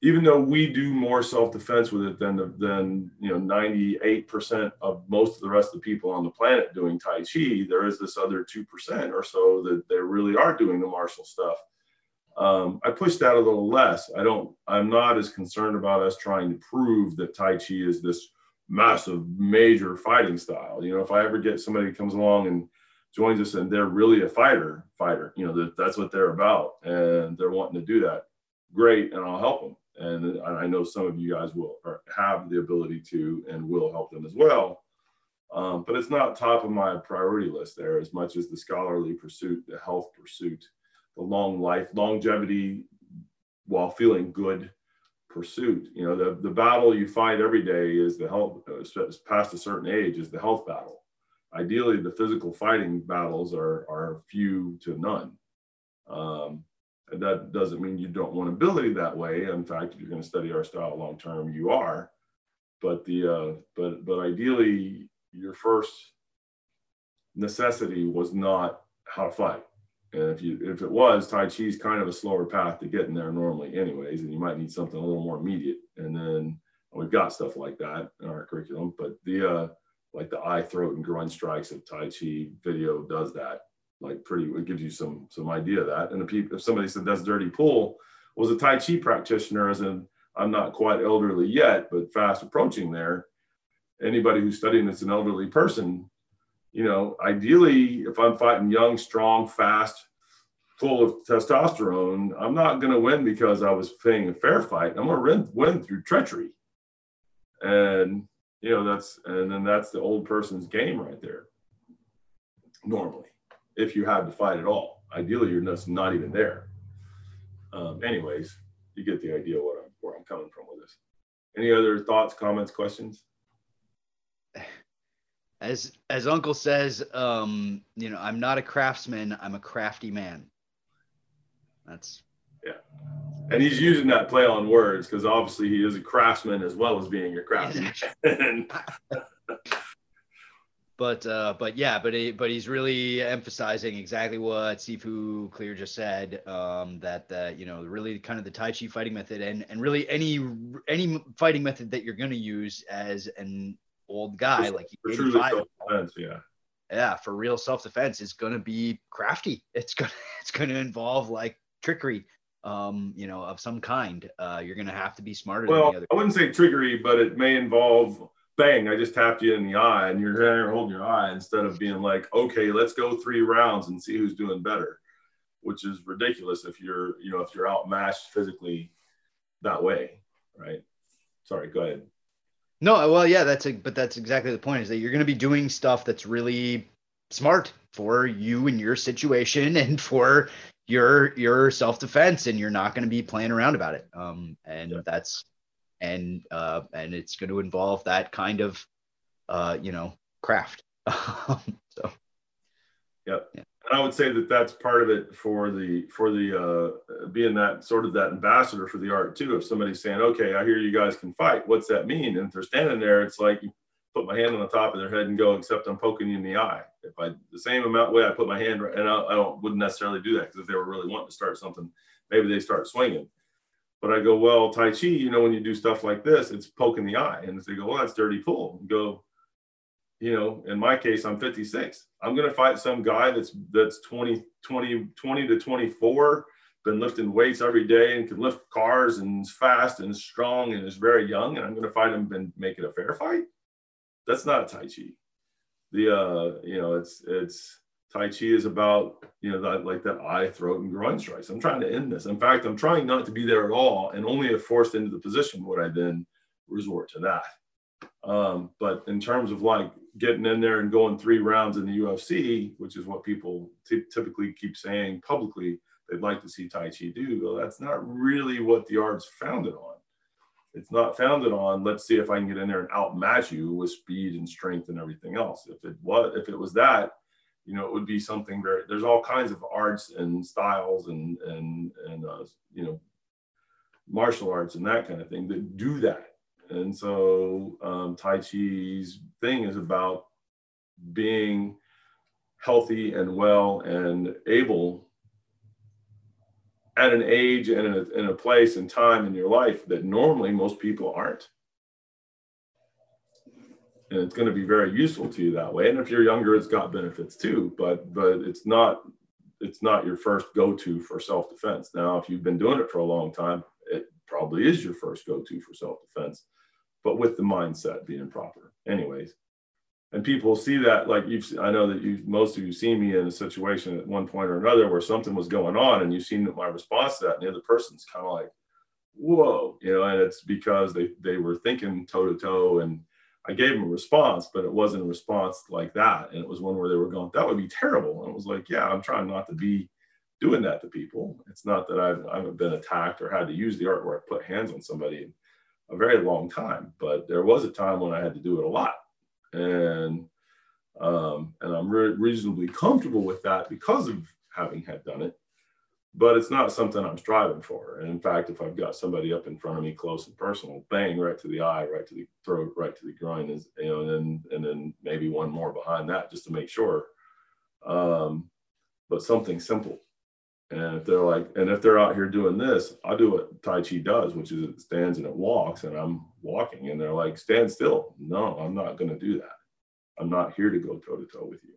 S1: even though we do more self-defense with it than than you know 98% of most of the rest of the people on the planet doing tai chi there is this other 2% or so that they really are doing the martial stuff. Um, i push that a little less. I don't i'm not as concerned about us trying to prove that tai chi is this massive major fighting style. You know if i ever get somebody who comes along and joins us and they're really a fighter fighter you know that that's what they're about and they're wanting to do that great and i'll help them and I know some of you guys will have the ability to and will help them as well. Um, but it's not top of my priority list there as much as the scholarly pursuit, the health pursuit, the long life, longevity while feeling good pursuit. You know, the, the battle you fight every day is the health, uh, past a certain age, is the health battle. Ideally, the physical fighting battles are, are few to none. Um, that doesn't mean you don't want ability that way. In fact, if you're going to study our style long term, you are. But the uh, but but ideally, your first necessity was not how to fight. And if you if it was, Tai Chi is kind of a slower path to getting there normally, anyways. And you might need something a little more immediate. And then we've got stuff like that in our curriculum. But the uh, like the eye, throat, and groin strikes of Tai Chi video does that like pretty it gives you some some idea of that. And if, if somebody said that's dirty pool was a tai chi practitioner as in i'm not quite elderly yet but fast approaching there. Anybody who's studying that's an elderly person you know ideally if i'm fighting young strong fast full of testosterone i'm not going to win because i was playing a fair fight. I'm going to win through treachery. And you know that's and then that's the old person's game right there normally if you have to fight at all. Ideally, you're just not even there. Um, anyways, you get the idea what I'm, where I'm coming from with this. Any other thoughts, comments, questions?
S7: As as Uncle says, um, you know, I'm not a craftsman. I'm a crafty man. That's
S1: yeah, and he's using that play on words because obviously he is a craftsman as well as being a craftsman.
S10: but uh, but yeah, but he, but he's really emphasizing exactly what Sifu Clear just said. Um, that that you know really kind of the Tai Chi fighting method, and and really any any fighting method that you're going to use as an old guy like
S1: For truly self-defense, yeah.
S10: yeah, for real self defense, is going to be crafty. It's gonna it's going to involve like trickery, um, you know, of some kind. Uh, you're going to have to be smarter than
S1: Well,
S10: the other.
S1: I wouldn't say trickery, but it may involve bang. I just tapped you in the eye, and you're there holding your eye instead of being like, okay, let's go three rounds and see who's doing better, which is ridiculous if you're, you know, if you're outmatched physically that way, right? Sorry, go ahead.
S10: No, well, yeah, that's a, but that's exactly the point is that you're going to be doing stuff that's really smart for you and your situation and for your your self defense, and you're not going to be playing around about it. Um, and that's and uh, and it's going to involve that kind of uh, you know craft. so
S1: Yep. And I would say that that's part of it for the for the uh, being that sort of that ambassador for the art too. If somebody's saying, "Okay, I hear you guys can fight," what's that mean? And if they're standing there, it's like put my hand on the top of their head and go, "Except I'm poking you in the eye." If I the same amount way I put my hand, right- and I, I don't wouldn't necessarily do that because if they were really wanting to start something, maybe they start swinging. But I go, well, Tai Chi, you know, when you do stuff like this, it's poking the eye. And they go, well, that's dirty pull. You go, you know, in my case, I'm 56. I'm going to fight some guy that's that's 20, 20, 20 to 24, been lifting weights every day and can lift cars and is fast and strong and is very young. And I'm going to fight him and make it a fair fight. That's not Tai Chi. The uh, you know, it's it's Tai Chi is about, you know, that like that eye, throat, and groin strikes. I'm trying to end this. In fact, I'm trying not to be there at all. And only if forced into the position would I then resort to that. Um, but in terms of like getting in there and going three rounds in the UFC, which is what people ty- typically keep saying publicly they'd like to see Tai Chi do, well, that's not really what the art's founded on. It's not founded on let's see if I can get in there and outmatch you with speed and strength and everything else. If it was if it was that, you know, it would be something very. There's all kinds of arts and styles and and and uh, you know, martial arts and that kind of thing that do that. And so um, Tai Chi's thing is about being healthy and well and able at an age and in a, in a place and time in your life that normally most people aren't. And it's going to be very useful to you that way. And if you're younger, it's got benefits too, but but it's not it's not your first go-to for self-defense. Now, if you've been doing it for a long time, it probably is your first go-to for self-defense, but with the mindset being proper. Anyways, and people see that like you've i know that you most of you seen me in a situation at one point or another where something was going on and you've seen my response to that and the other person's kind of like whoa you know and it's because they they were thinking toe to toe and i gave them a response but it wasn't a response like that. And it was one where they were going that would be terrible. And it was like yeah i'm trying not to be doing that to people. It's not that i've i haven't been attacked or had to use the art where i put hands on somebody in a very long time. But there was a time when i had to do it a lot. And um, and I'm re- reasonably comfortable with that because of having had done it. But it's not something I'm striving for. And in fact, if I've got somebody up in front of me, close and personal, bang right to the eye, right to the throat, right to the groin, is you know, and then and then maybe one more behind that just to make sure. Um, but something simple. And if they're like, and if they're out here doing this, I do what Tai Chi does, which is it stands and it walks, and I'm walking, and they're like, stand still. No, I'm not going to do that. I'm not here to go toe to toe with you.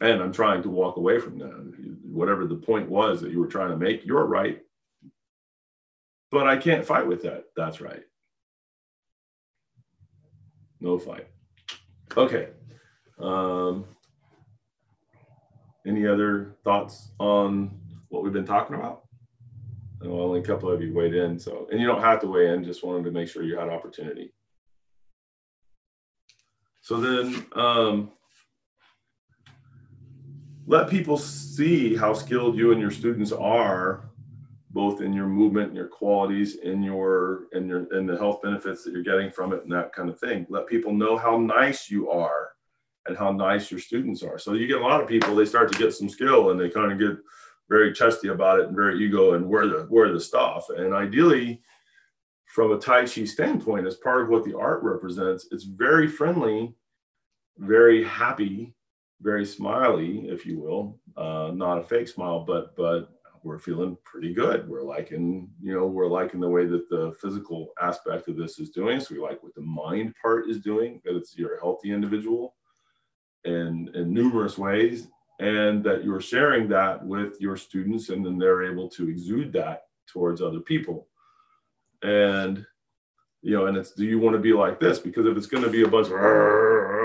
S1: And I'm trying to walk away from that. Whatever the point was that you were trying to make, you're right. But I can't fight with that. That's right. No fight. Okay. Um, any other thoughts on what we've been talking about? And well, only a couple of you weighed in, so and you don't have to weigh in. Just wanted to make sure you had opportunity. So then, um, let people see how skilled you and your students are, both in your movement, and your qualities, in your and your and the health benefits that you're getting from it, and that kind of thing. Let people know how nice you are and how nice your students are. So you get a lot of people, they start to get some skill and they kind of get very chesty about it and very ego and wear the wear the stuff. And ideally, from a Tai Chi standpoint, as part of what the art represents, it's very friendly very happy, very smiley, if you will. Uh, not a fake smile, but but we're feeling pretty good. We're liking, you know, we're liking the way that the physical aspect of this is doing. So we like what the mind part is doing, that it's you're a healthy individual in in numerous ways, and that you're sharing that with your students, and then they're able to exude that towards other people. And you know, and it's do you want to be like this? Because if it's going to be a bunch of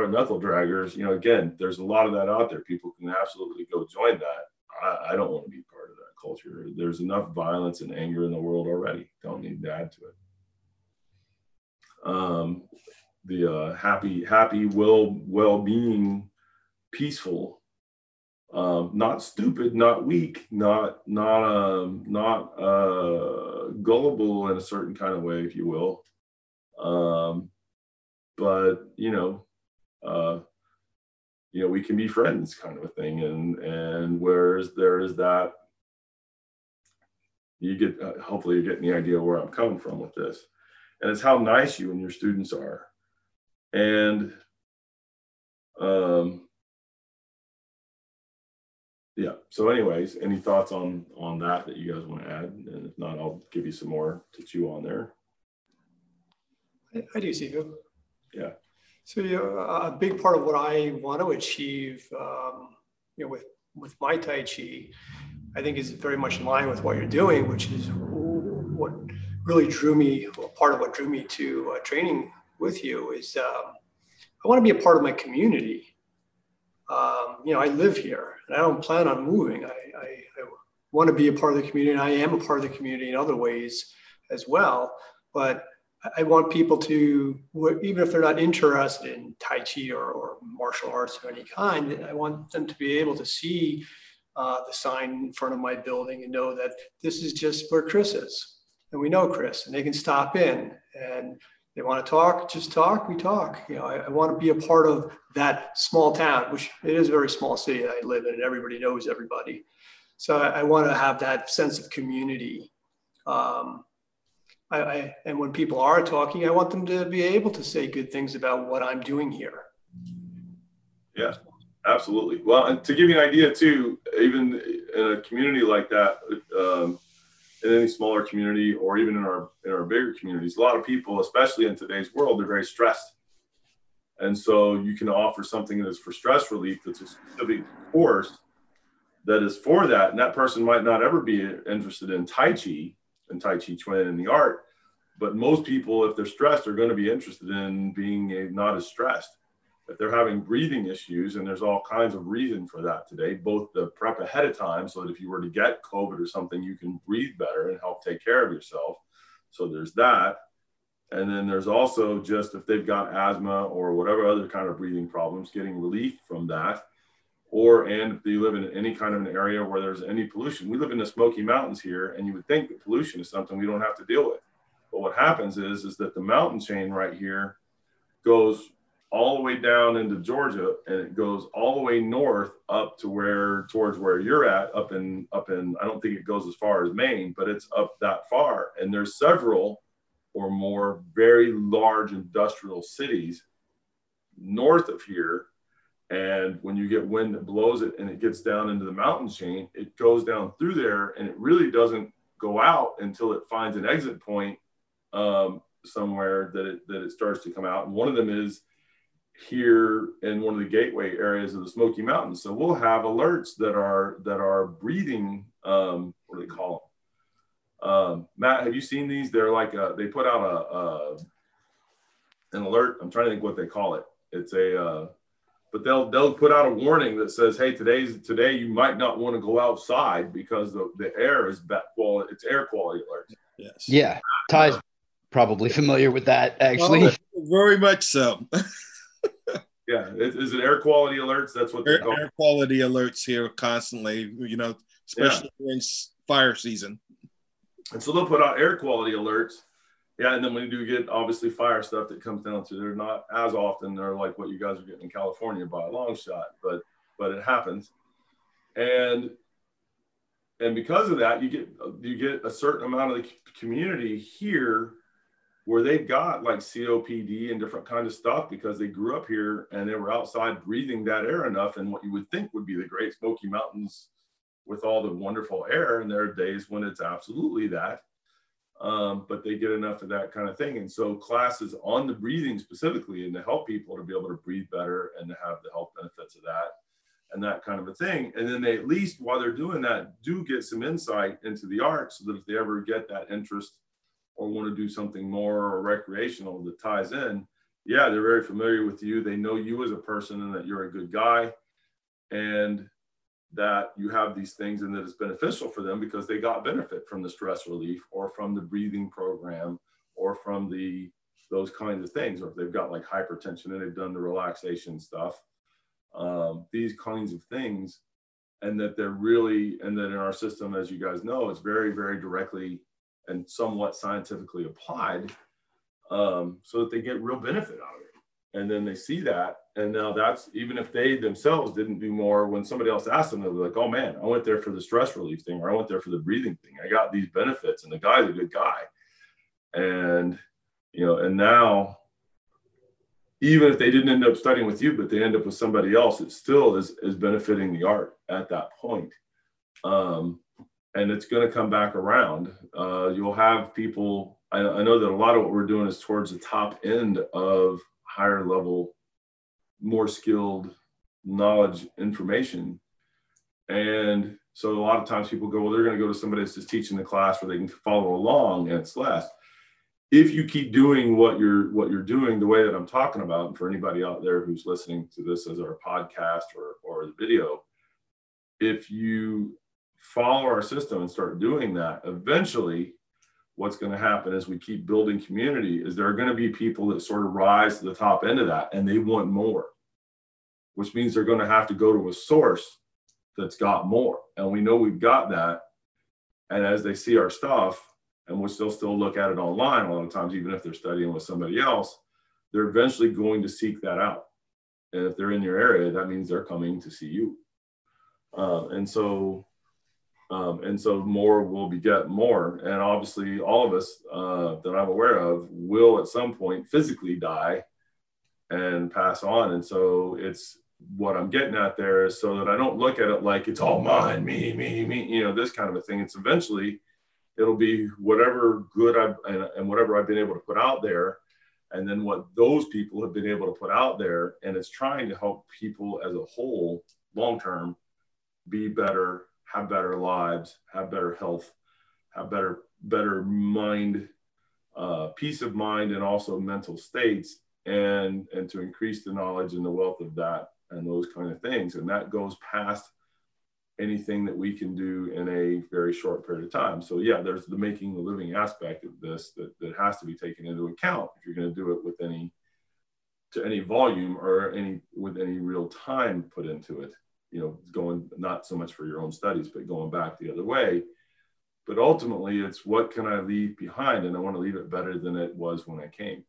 S1: knuckle draggers, you know, again, there's a lot of that out there. People can absolutely go join that. I, I don't want to be part of that culture. There's enough violence and anger in the world already. Don't need to add to it. Um, the uh, happy, happy, well, well-being, peaceful, um, not stupid, not weak, not not um, not uh, gullible in a certain kind of way, if you will. Um, but you know, uh, you know, we can be friends, kind of a thing, and and whereas there is that, you get uh, hopefully you're getting the idea where I'm coming from with this, and it's how nice you and your students are, and um, yeah. So, anyways, any thoughts on on that that you guys want to add? And if not, I'll give you some more to chew on there.
S5: I do, Zico.
S1: Yeah.
S5: So you know, a big part of what I want to achieve, um, you know, with with my Tai Chi, I think is very much in line with what you're doing, which is what really drew me. Well, part of what drew me to uh, training with you is um, I want to be a part of my community. Um, you know, I live here and I don't plan on moving. I, I, I want to be a part of the community, and I am a part of the community in other ways as well. But I want people to, even if they're not interested in Tai Chi or, or martial arts of any kind, I want them to be able to see uh, the sign in front of my building and know that this is just where Chris is. And we know Chris, and they can stop in and they want to talk, just talk, we talk. You know, I, I, want to be a part of that small town, which it is a very small city that I live in, and everybody knows everybody. So I, I want to have that sense of community. Um, I, I, and when people are talking, I want them to be able to say good things about what I'm doing here.
S1: Yeah, absolutely. Well, and to give you an idea too, even in a community like that, um, in any smaller community or even in our in our bigger communities, a lot of people, especially in today's world, they're very stressed. And so you can offer something that's for stress relief that's a specific course that is for that. And that person might not ever be interested in Tai Chi, and Tai Chi Chuan and the art. But most people, if they're stressed, are going to be interested in being a, not as stressed. If they're having breathing issues, and there's all kinds of reason for that today, both the prep ahead of time so that if you were to get COVID or something, you can breathe better and help take care of yourself. So there's that. And then there's also just if they've got asthma or whatever other kind of breathing problems, getting relief from that or and if you live in any kind of an area where there's any pollution. We live in the Smoky Mountains here, and you would think that pollution is something we don't have to deal with. But what happens is, is that the mountain chain right here goes all the way down into Georgia, and it goes all the way north up to where towards where you're at, up in up in. I don't think it goes as far as Maine, but it's up that far. And there's several or more very large industrial cities north of here and when you get wind that blows it and it gets down into the mountain chain, it goes down through there and it really doesn't go out until it finds an exit point um, somewhere that it, that it starts to come out. And one of them is here in one of the gateway areas of the Smoky Mountains. So we'll have alerts that are that are breathing. Um, what do they call them? Um, Matt, have you seen these? They're like a, they put out a, a an alert. I'm trying to think what they call it. It's a uh, but they'll they'll put out a warning that says, "Hey, today's today you might not want to go outside because the, the air is bad quality. It's air quality alert."
S7: Yes. Yeah, Ty's probably familiar with that actually. Well,
S3: very much so.
S1: yeah, is, is, it air quality alerts? That's what
S3: they're air, air quality alerts here constantly. You know, especially yeah. during fire season.
S1: And so they'll put out air quality alerts yeah, and then you do get obviously fire stuff that comes down to they're not as often they're like what you guys are getting in California by a long shot, but but it happens. And and because of that, you get you get a certain amount of the community here where they've got like COPD and different kind of stuff because they grew up here and they were outside breathing that air enough and what you would think would be the Great Smoky Mountains with all the wonderful air. And there are days when it's absolutely that. Um, but they get enough of that kind of thing. And so classes on the breathing specifically and to help people to be able to breathe better and to have the health benefits of that and that kind of a thing. And then they at least while they're doing that do get some insight into the art so that if they ever get that interest or want to do something more or recreational that ties in, yeah, they're very familiar with you. They know you as a person and that you're a good guy and that you have these things and that it's beneficial for them because they got benefit from the stress relief or from the breathing program or from the those kinds of things or if they've got like hypertension and they've done the relaxation stuff um, these kinds of things and that they're really and that in our system as you guys know it's very very directly and somewhat scientifically applied um, so that they get real benefit out of it. And then they see that. And now that's even if they themselves didn't do more, when somebody else asked them, they're like, oh man, I went there for the stress relief thing, or I went there for the breathing thing. I got these benefits, and the guy's a good guy. And, you know, and now, even if they didn't end up studying with you, but they end up with somebody else, it still is, is benefiting the art at that point. Um, and it's going to come back around. Uh, you'll have people. I, I, know that a lot of what we're doing is towards the top end of higher level, more skilled knowledge information, and so a lot of times people go, well, they're going to go to somebody that's just teaching the class where they can follow along, and it's less. If you keep doing what you're what you're doing the way that I'm talking about, and for anybody out there who's listening to this as our podcast or or the video, if you follow our system and start doing that, eventually what's going to happen as we keep building community is there are going to be people that sort of rise to the top end of that and they want more, which means they're going to have to go to a source that's got more. And we know we've got that. And as they see our stuff, and we'll still still look at it online a lot of times, even if they're studying with somebody else, they're eventually going to seek that out. And if they're in your area, that means they're coming to see you. Uh, and so um, and so more will beget more. And obviously, all of us uh, that I'm aware of will at some point physically die and pass on. And so it's what I'm getting at there is so that I don't look at it like it's all mine, me, me, me, you know, this kind of a thing. It's eventually it'll be whatever good I've and, and whatever I've been able to put out there. And then what those people have been able to put out there. And it's trying to help people as a whole, long term, be better have better lives, have better health, have better better mind, uh, peace of mind, and also mental states, and and to increase the knowledge and the wealth of that and those kind of things. And that goes past anything that we can do in a very short period of time. So yeah, there's the making the living aspect of this that, that has to be taken into account if you're going to do it with any to any volume or any with any real time put into it you know, going not so much for your own studies, but going back the other way. But ultimately, it's what can I leave behind, and I want to leave it better than it was when I came.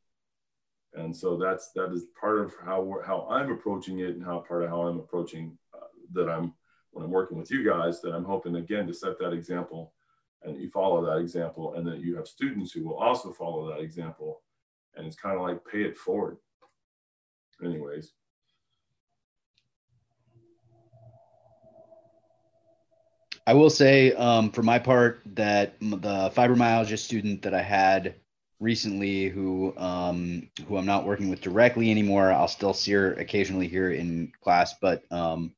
S1: And so that's that is part of how how I'm approaching it, and how part of how I'm approaching uh, that I'm when I'm working with you guys. That I'm hoping again to set that example, and you follow that example, and that you have students who will also follow that example, and it's kind of like pay it forward. Anyways.
S7: I will say, um, for my part, that the fibromyalgia student that I had recently, who um, who I'm not working with directly anymore, I'll still see her occasionally here in class, but um,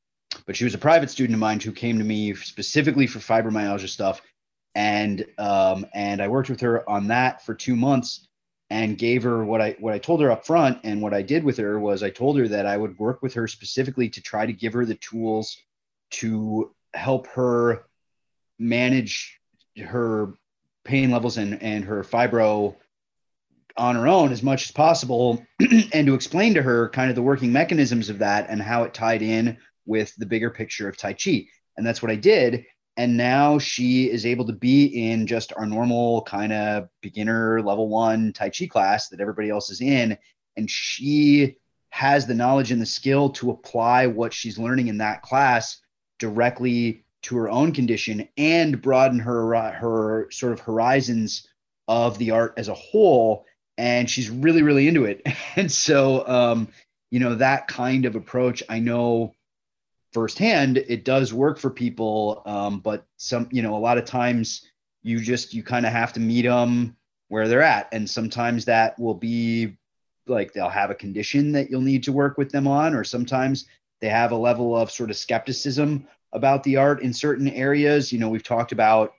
S7: but she was a private student of mine who came to me specifically for fibromyalgia stuff, and um, and I worked with her on that for two months, and gave her what I what I told her up front, and what I did with her was I told her that I would work with her specifically to try to give her the tools to help her manage her pain levels and, and her fibro on her own as much as possible and to explain to her kind of the working mechanisms of that and how it tied in with the bigger picture of Tai Chi. And that's what I did. And now she is able to be in just our normal kind of beginner level one Tai Chi class that everybody else is in. And she has the knowledge and the skill to apply what she's learning in that class directly to her own condition and broaden her her sort of horizons of the art as a whole. And she's really really into it. And so um, you know that kind of approach i know firsthand it does work for people um, but some you know a lot of times you just you kind of have to meet them where they're at. And sometimes that will be like they'll have a condition that you'll need to work with them on or sometimes they have a level of sort of skepticism about the art in certain areas. You know we've talked about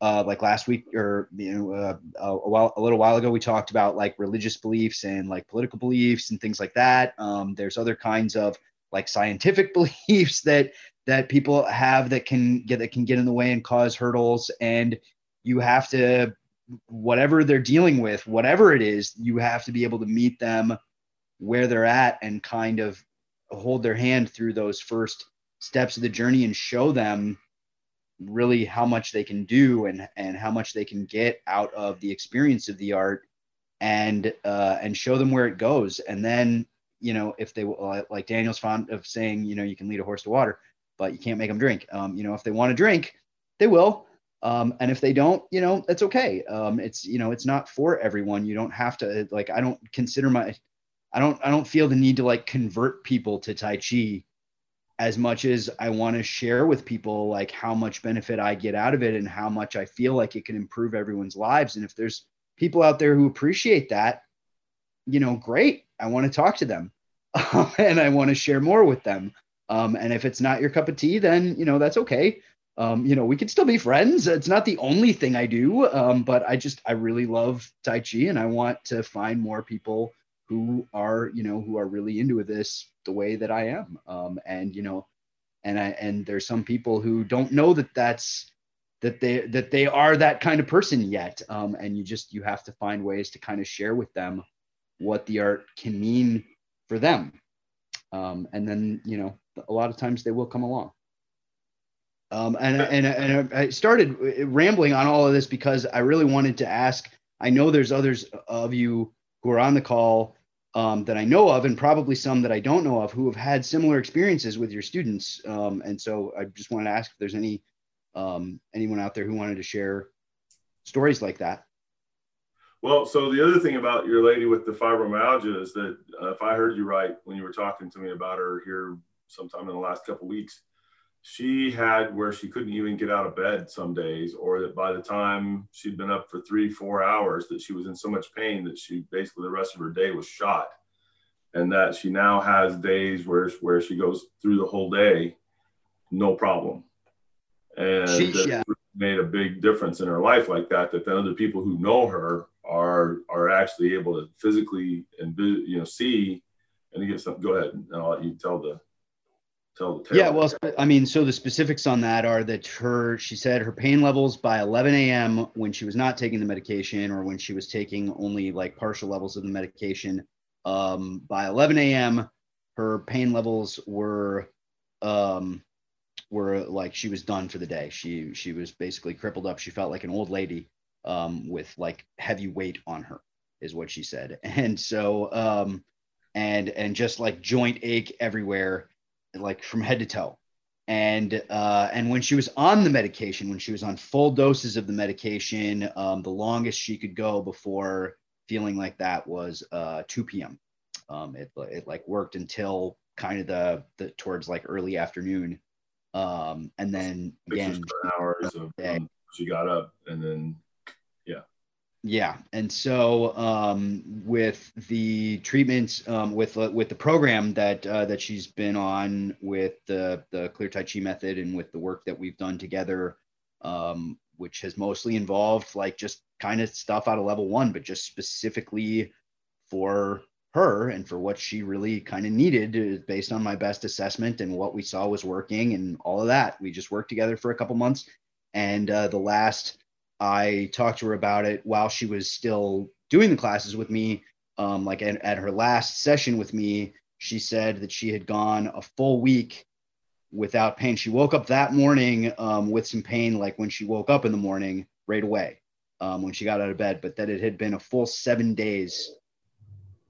S7: uh, like last week or you know uh, a, while a little while ago we talked about like religious beliefs and like political beliefs and things like that. Um, there's other kinds of like scientific beliefs that that people have that can get that can get in the way and cause hurdles. And you have to whatever they're dealing with whatever it is you have to be able to meet them where they're at and kind of hold their hand through those first steps of the journey and show them really how much they can do and and how much they can get out of the experience of the art and uh, and show them where it goes. And then you know if they like daniel's fond of saying you know you can lead a horse to water but you can't make them drink. Um, you know if they want to drink they will. Um, and if they don't you know that's okay. Um, it's you know it's not for everyone. You don't have to like i don't consider my i don't i don't feel the need to like convert people to tai chi as much as I want to share with people like how much benefit I get out of it and how much I feel like it can improve everyone's lives. And if there's people out there who appreciate that, you know, great. I want to talk to them and I want to share more with them. Um, and if it's not your cup of tea, then, you know, that's okay. Um, you know, we can still be friends. It's not the only thing I do, um, but I just, I really love Tai Chi and I want to find more people who are you know who are really into this the way that I am. Um, and you know, and I and there's some people who don't know that that's that they that they are that kind of person yet. Um, and you just you have to find ways to kind of share with them what the art can mean for them. Um, and then you know a lot of times they will come along. Um, and, and, and I started rambling on all of this because I really wanted to ask. I know there's others of you who are on the call um, that I know of, and probably some that I don't know of, who have had similar experiences with your students. Um, and so I just wanted to ask if there's any um, anyone out there who wanted to share stories like that.
S1: Well, so the other thing about your lady with the fibromyalgia is that uh, if I heard you right when you were talking to me about her here sometime in the last couple weeks, she had where she couldn't even get out of bed some days, or that by the time she'd been up for three, four hours, that she was in so much pain that she basically the rest of her day was shot. And that she now has days where, where she goes through the whole day, no problem. And yeah. made a big difference in her life like that, that then other people who know her are are actually able to physically and you know see and to get some go ahead and I'll let you tell the tell the tale.
S7: Yeah, well, I mean, so the specifics on that are that her, she said her pain levels by 11 a.m. when she was not taking the medication or when she was taking only like partial levels of the medication. Um, by 11 a.m., her pain levels were, um, were like she was done for the day. She she was basically crippled up. She felt like an old lady um, with like heavy weight on her, is what she said. And so, um, and and just like joint ache everywhere like from head to toe. And uh, and when she was on the medication, when she was on full doses of the medication, um, the longest she could go before feeling like that was uh, 2 p.m. Um, it it like worked until kind of the, the towards like early afternoon, um, and then again
S1: hours of um, she got up, and then
S7: yeah, and so um, with the treatments, um, with uh, with the program that uh, that she's been on, with the the Clear Tai Chi method, and with the work that we've done together, um, which has mostly involved like just kind of stuff out of level one, but just specifically for her and for what she really kind of needed, uh, based on my best assessment and what we saw was working and all of that. We just worked together for a couple months, and uh, the last I talked to her about it while she was still doing the classes with me. Um, like at, at her last session with me, she said that she had gone a full week without pain. She woke up that morning um, with some pain, like when she woke up in the morning right away um, when she got out of bed, but that it had been a full seven days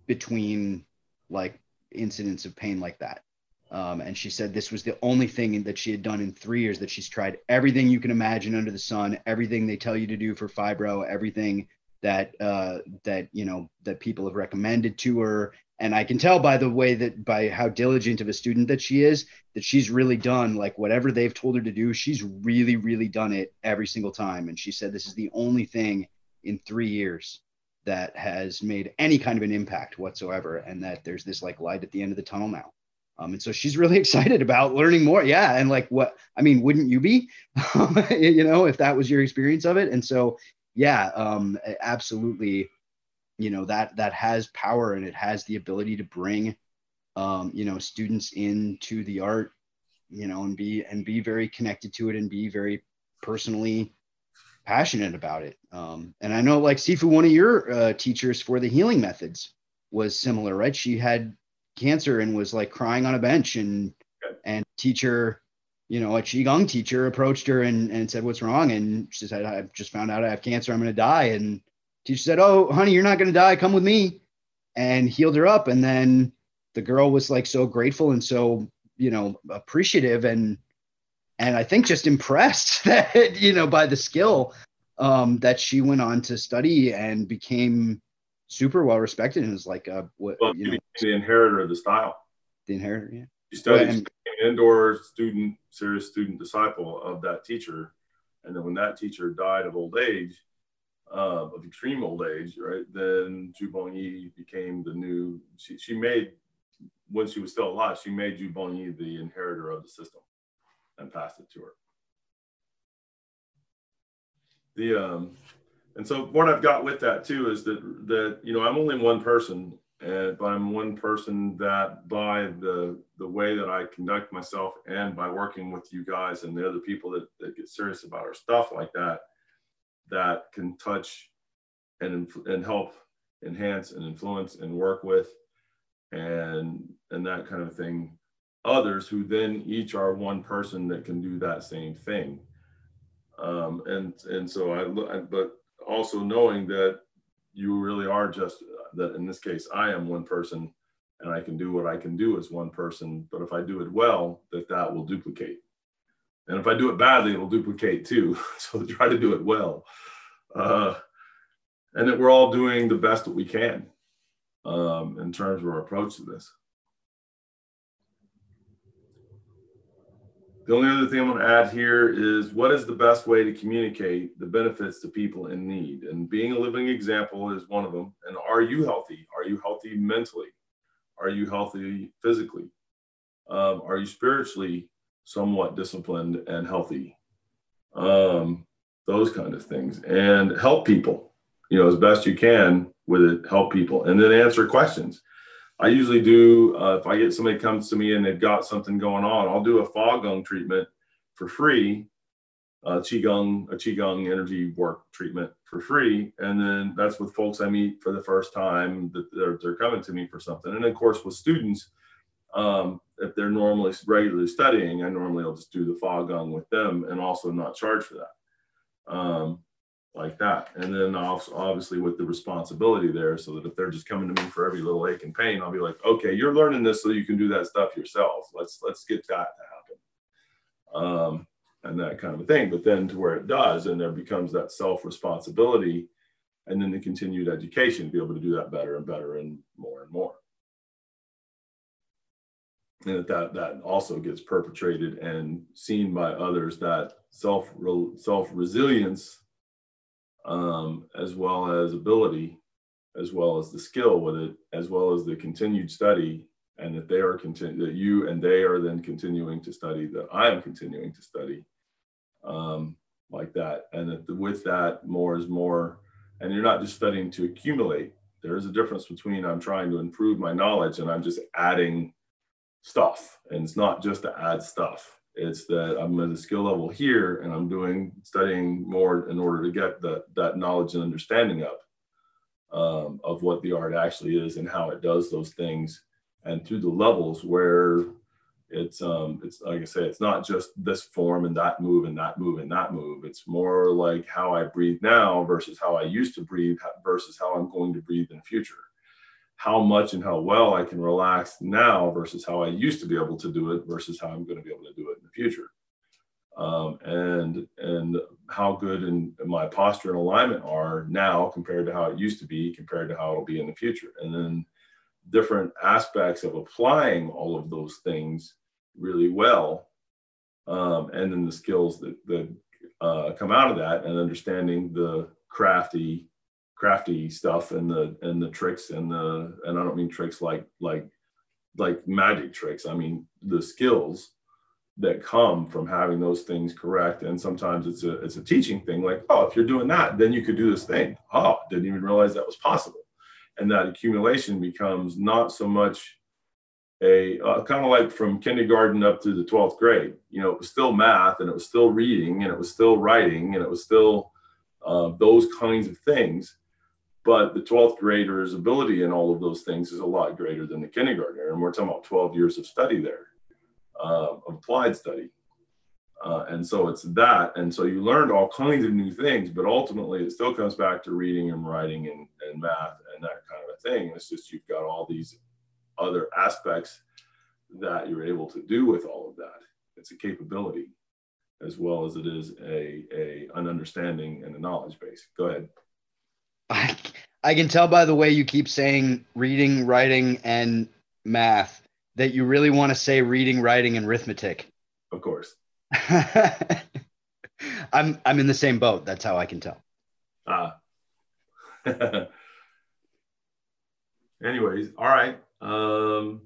S7: between like incidents of pain like that. Um, and she said this was the only thing that she had done in three years that she's tried everything you can imagine under the sun, everything they tell you to do for fibro, everything that uh, that you know that people have recommended to her. And i can tell by the way that by how diligent of a student that she is that she's really done like whatever they've told her to do she's really really done it every single time. And she said this is the only thing in three years that has made any kind of an impact whatsoever and that there's this like light at the end of the tunnel now um, and so she's really excited about learning more. Yeah. And like what i mean wouldn't you be you know if that was your experience of it? And so yeah um, absolutely you know that that has power and it has the ability to bring um, you know students into the art you know and be and be very connected to it and be very personally passionate about it. Um, and i know like sifu one of your uh, teachers for the healing methods was similar right? She had cancer and was like crying on a bench. And and teacher you know a qigong teacher approached her and, and said what's wrong? And she said i just found out i have cancer. I'm going to die. And teacher said, "Oh, honey, you're not going to die. Come with me," and healed her up. And then the girl was like so grateful and so you know appreciative and and I think just impressed that you know by the skill um, that she went on to study and became super well respected and was like a what
S1: well, you know, the inheritor of the style.
S7: The inheritor, yeah.
S1: She studied well, and, indoor student, serious student disciple of that teacher, and then when that teacher died of old age, uh, of extreme old age, right, then Zhu Bongyi became the new, she, she made, when she was still alive, she made Zhu Bongyi the inheritor of the system and passed it to her. The, um, and so what I've got with that too is that, that, you know, I'm only one person and but I'm one person that by the the way that I conduct myself and by working with you guys and the other people that, that get serious about our stuff like that, that can touch and and help enhance and influence and work with and and that kind of thing. Others who then each are one person that can do that same thing. Um, and and so I, but also knowing that you really are just that in this case i am one person and i can do what i can do as one person but if i do it well that that will duplicate and if I do it badly, it'll duplicate too. so try to do it well. Uh, and that we're all doing the best that we can um, in terms of our approach to this. The only other thing I'm going to add here is what is the best way to communicate the benefits to people in need? And being a living example is one of them. And are you healthy? Are you healthy mentally? Are you healthy physically? Um, are you spiritually somewhat disciplined and healthy. Um, those kind of things. And help people, you know, as best you can with it, help people. And then answer questions. I usually do, uh, if I get somebody comes to me and they've got something going on, I'll do a fa gong treatment for free, uh, Qigong, a Qigong energy work treatment for free. And then that's with folks I meet for the first time that they're, they're coming to me for something. And of course, with students, um, if they're normally regularly studying, I normally will just do the Fa Gong with them and also not charge for that, um, like that. And then obviously with the responsibility there, so that if they're just coming to me for every little ache and pain, I'll be like, okay, you're learning this so you can do that stuff yourself. Let's let's get that to happen, um, and that kind of a thing. But then to where it does, and there becomes that self responsibility, and then the continued education to be able to do that better and better and more and more and that, that that also gets perpetrated and seen by others that self self resilience um, as well as ability as well as the skill with it as well as the continued study and that they are continu- that you and they are then continuing to study that i am continuing to study um, like that and that the, with that more is more and you're not just studying to accumulate there is a difference between i'm trying to improve my knowledge and i'm just adding stuff. And it's not just to add stuff. It's that I'm at a skill level here and I'm doing studying more in order to get that that knowledge and understanding up um, of what the art actually is and how it does those things. And through the levels where it's um it's like I say, it's not just this form and that move and that move and that move. It's more like how I breathe now versus how I used to breathe versus how I'm going to breathe in the future how much and how well I can relax now versus how I used to be able to do it versus how I'm going to be able to do it in the future. Um, and and how good and my posture and alignment are now compared to how it used to be compared to how it'll be in the future and then different aspects of applying all of those things really well um, and then the skills that, that uh, come out of that and understanding the crafty crafty stuff and the and the tricks and the and i don't mean tricks like like like magic tricks. I mean the skills that come from having those things correct. And sometimes it's a it's a teaching thing like oh if you're doing that then you could do this thing. Oh didn't even realize that was possible. And that accumulation becomes not so much a uh, kind of like from kindergarten up to the 12th grade. You know it was still math and it was still reading and it was still writing and it was still uh, those kinds of things but the 12th grader's ability in all of those things is a lot greater than the kindergartner and we're talking about 12 years of study there uh, applied study. Uh, and so it's that. And so you learned all kinds of new things, but ultimately it still comes back to reading and writing and, and math and that kind of a thing. It's just you've got all these other aspects that you're able to do with all of that. It's a capability as well as it is a, a an understanding and a knowledge base. Go ahead.
S7: I can tell by the way you keep saying reading, writing, and math that you really want to say reading, writing, and arithmetic.
S1: Of course.
S7: I'm I'm in the same boat. That's how I can tell.
S1: Ah. Anyways, all right. Um,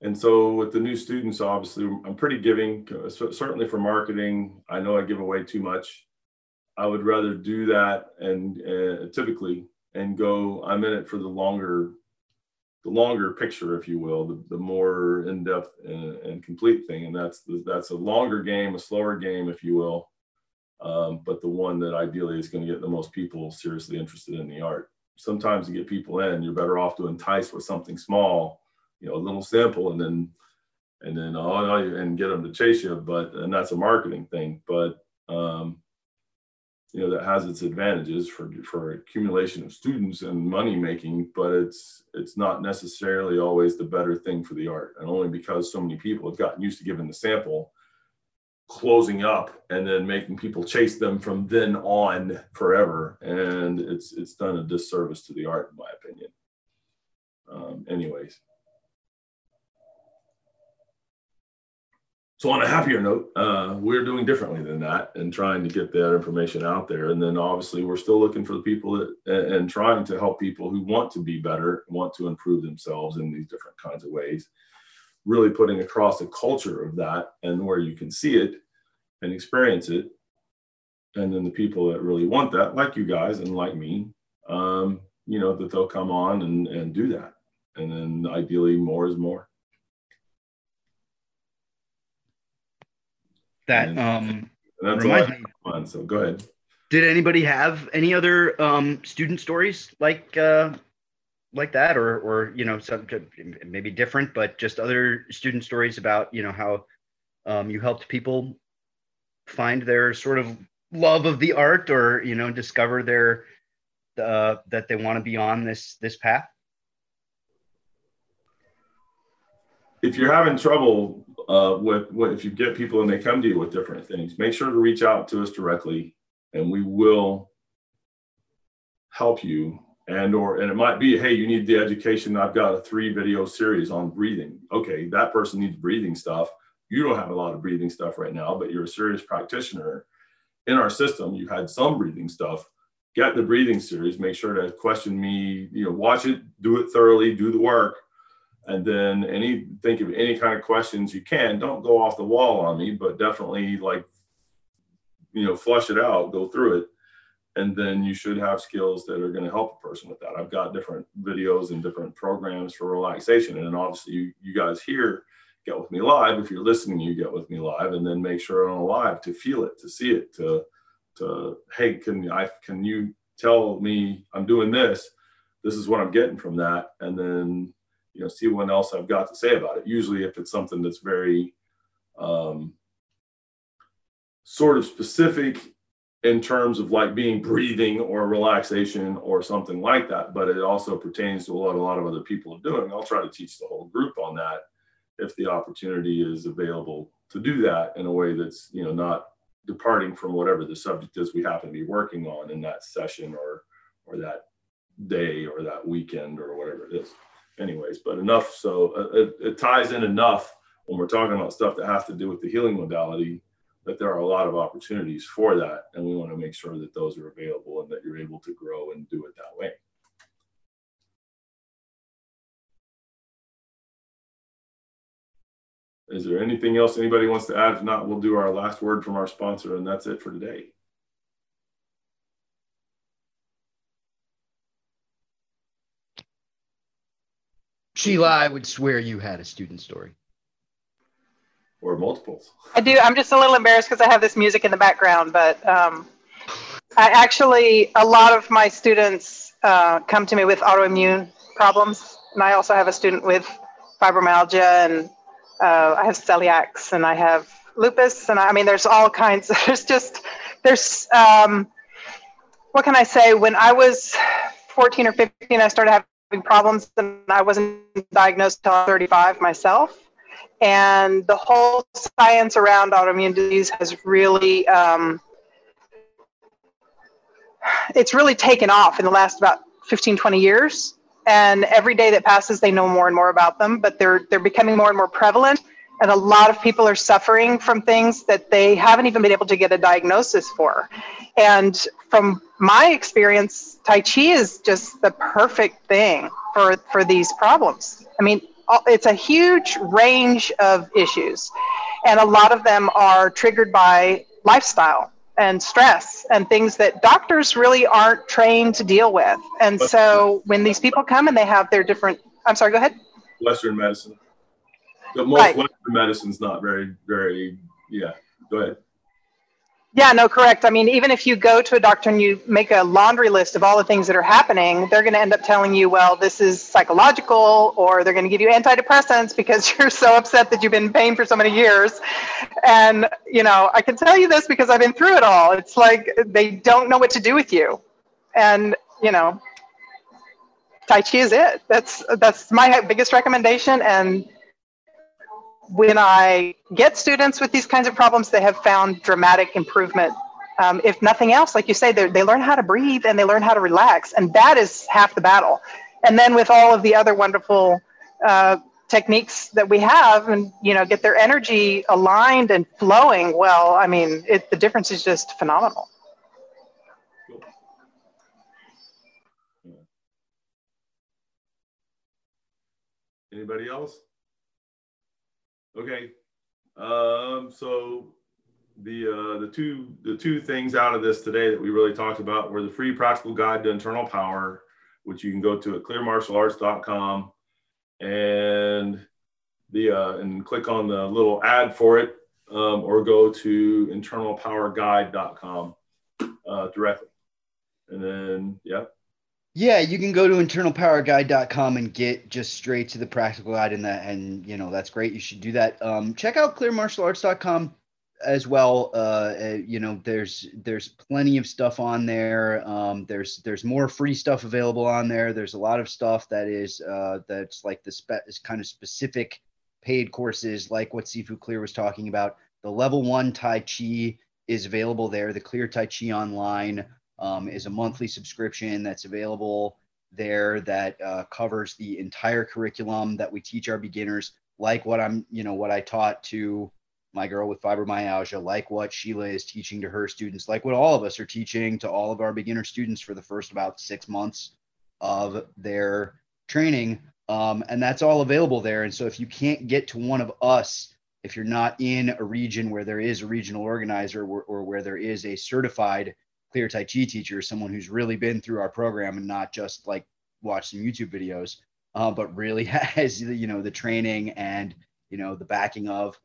S1: and so with the new students, obviously, I'm pretty giving. Certainly for marketing, I know I give away too much. I would rather do that and uh, typically and go. I'm in it for the longer the longer picture, if you will, the, the more in-depth and, and, complete thing. And that's that's a longer game, a slower game, if you will, um, but the one that ideally is going to get the most people seriously interested in the art. Sometimes to get people in, you're better off to entice with something small, you know, a little sample, and then and then oh, and get them to chase you. But and that's a marketing thing. But um, you know that has its advantages for for accumulation of students and money making but it's it's not necessarily always the better thing for the art. And only because so many people have gotten used to giving the sample closing up and then making people chase them from then on forever. And it's it's done a disservice to the art in my opinion. Um, anyways So on a happier note, uh, we're doing differently than that and trying to get that information out there. And then obviously we're still looking for the people that and, and trying to help people who want to be better, want to improve themselves in these different kinds of ways. Really putting across a culture of that and where you can see it and experience it. And then the people that really want that, like you guys and like me, um, you know, that they'll come on and, and do that. And then ideally more is more.
S7: That um,
S1: that's reminds me. Fun, so go ahead.
S7: Did anybody have any other um, student stories like uh, like that, or or you know, some maybe different, but just other student stories about you know how um, you helped people find their sort of love of the art, or you know, discover their uh, that they want to be on this this path?
S1: If you're having trouble uh, with, with if you get people and they come to you with different things, make sure to reach out to us directly, and we will help you. And or and it might be, hey, you need the education. I've got a three video series on breathing. Okay, that person needs breathing stuff. You don't have a lot of breathing stuff right now, but you're a serious practitioner. In our system, you had some breathing stuff. Get the breathing series. Make sure to question me. You know, watch it, do it thoroughly, do the work and then any think of any kind of questions you can don't go off the wall on me but definitely like you know flush it out go through it. And then you should have skills that are going to help a person with that. I've got different videos and different programs for relaxation and obviously you, you guys here get with me live. If you're listening you get with me live and then make sure I'm alive to feel it to see it to to hey can i can you tell me i'm doing this? This is what i'm getting from that. And then you know see what else I've got to say about it. Usually, if it's something that's very um, sort of specific in terms of like being breathing or relaxation or something like that, but it also pertains to what a lot of other people are doing. I'll try to teach the whole group on that if the opportunity is available to do that in a way that's you know not departing from whatever the subject is we happen to be working on in that session or or that day or that weekend or whatever it is anyways but enough so uh, it, it ties in enough when we're talking about stuff that has to do with the healing modality that there are a lot of opportunities for that and we want to make sure that those are available and that you're able to grow and do it that way Is there anything else anybody wants to add? If not, we'll do our last word from our sponsor, and that's it for today.
S7: Sheila, I would swear you had a student story.
S1: Or multiples.
S6: I do. I'm just a little embarrassed because I have this music in the background, but um, I actually, a lot of my students uh, come to me with autoimmune problems. And I also have a student with fibromyalgia and uh, I have celiacs and I have lupus. And I, I mean, there's all kinds. There's just, there's, um, what can I say? When I was 14 or 15, I started having problems and I wasn't diagnosed until 35 myself. And the whole science around autoimmune disease has really, um, it's really taken off in the last about 15, 20 years. And every day that passes, they know more and more about them, but they're, they're becoming more and more prevalent. And a lot of people are suffering from things that they haven't even been able to get a diagnosis for. And from my experience, Tai Chi is just the perfect thing for, for these problems. I mean, it's a huge range of issues, and a lot of them are triggered by lifestyle and stress and things that doctors really aren't trained to deal with. And so when these people come and they have their different, I'm sorry, go ahead.
S1: Western medicine. But most right. Western medicine's not very, very, yeah, go ahead.
S6: Yeah, no, correct. I mean, even if you go to a doctor and you make a laundry list of all the things that are happening, they're going to end up telling you, well, this is psychological, or they're going to give you antidepressants because you're so upset that you've been in pain for so many years. And, you know, I can tell you this because I've been through it all. It's like they don't know what to do with you. And, you know, Tai Chi is it. That's that's my biggest recommendation. And when I get students with these kinds of problems, they have found dramatic improvement. Um, if nothing else, like you say, they learn how to breathe and they learn how to relax, and that is half the battle. And then with all of the other wonderful uh, techniques that we have, and you know, get their energy aligned and flowing. Well, I mean, it, the difference is just phenomenal.
S1: Anybody else? Okay. Um, so the uh, the two the two things out of this today that we really talked about were the free practical guide to internal power, which you can go to at clearmartialarts.com and the uh, and click on the little ad for it, um, or go to internalpowerguide.com uh, directly. And then, yeah.
S7: Yeah, you can go to internalpowerguide.com and get just straight to the practical guide and that and you know that's great. You should do that. Um, check out clearmartialarts.com as well. Uh, uh, you know, there's there's plenty of stuff on there. Um, there's there's more free stuff available on there. There's a lot of stuff that is uh, that's like the spe- is kind of specific paid courses, like what Sifu Clear was talking about. The level one Tai Chi is available there. The Clear Tai Chi online um, is a monthly subscription that's available there that uh, covers the entire curriculum that we teach our beginners, like what I'm, you know, what I taught to my girl with fibromyalgia, like what Sheila is teaching to her students, like what all of us are teaching to all of our beginner students for the first about six months of their training. Um, and that's all available there. And so if you can't get to one of us, if you're not in a region where there is a regional organizer or, or where there is a certified clear Tai Chi teacher, someone who's really been through our program and not just like watch some YouTube videos, uh, but really has you know the training and you know the backing of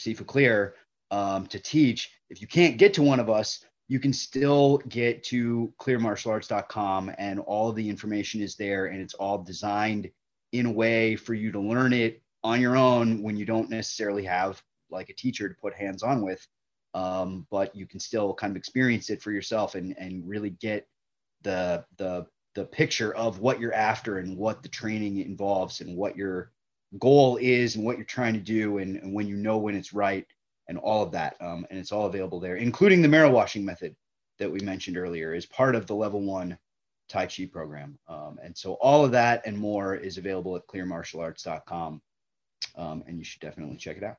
S7: Sifu Clear um, to teach. If you can't get to one of us, you can still get to clearmartialarts.com and all the information is there and it's all designed in a way for you to learn it on your own when you don't necessarily have like a teacher to put hands on with um, but you can still kind of experience it for yourself and and really get the the the picture of what you're after and what the training involves and what your goal is and what you're trying to do and, and when you know when it's right and all of that. Um, and it's all available there, including the marrow washing method that we mentioned earlier is part of the level one Tai Chi program. Um, and so all of that and more is available at clearmartialarts.com. Um, and you should definitely check it out.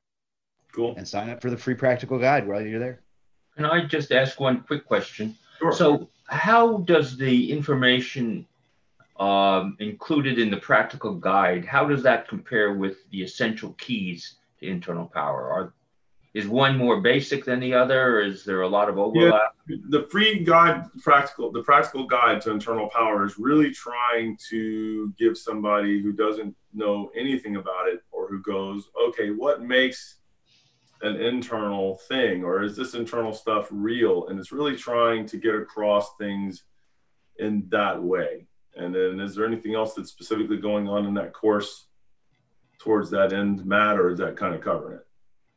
S1: Cool.
S7: And sign up for the free practical guide while you're there.
S9: Can I just ask one quick question?
S1: Sure.
S9: So, how does the information um, included in the practical guide, how does that compare with the essential keys to internal power? Are is one more basic than the other, or is there a lot of overlap?
S1: Yeah, the free guide, practical, the practical guide to internal power is really trying to give somebody who doesn't know anything about it or who goes, okay, what makes an internal thing, or is this internal stuff real? And it's really trying to get across things in that way. And then, is there anything else that's specifically going on in that course towards that end, Matt, or is that kind of covering it?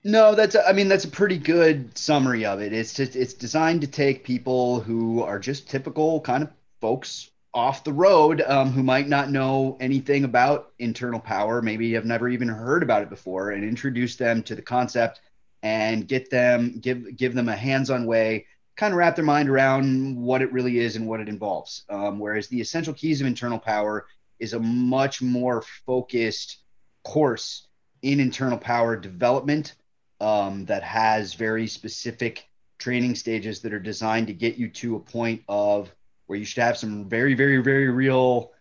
S7: No, that's I mean that's a pretty good summary of it. It's just it's designed to take people who are just typical kind of folks off the road um, who might not know anything about internal power, maybe have never even heard about it before, and introduce them to the concept and get them give give them a hands-on way, kind of wrap their mind around what it really is and what it involves. Um, whereas the essential keys of internal power is a much more focused course in internal power development um, that has very specific training stages that are designed to get you to a point of where you should have some very, very, very real,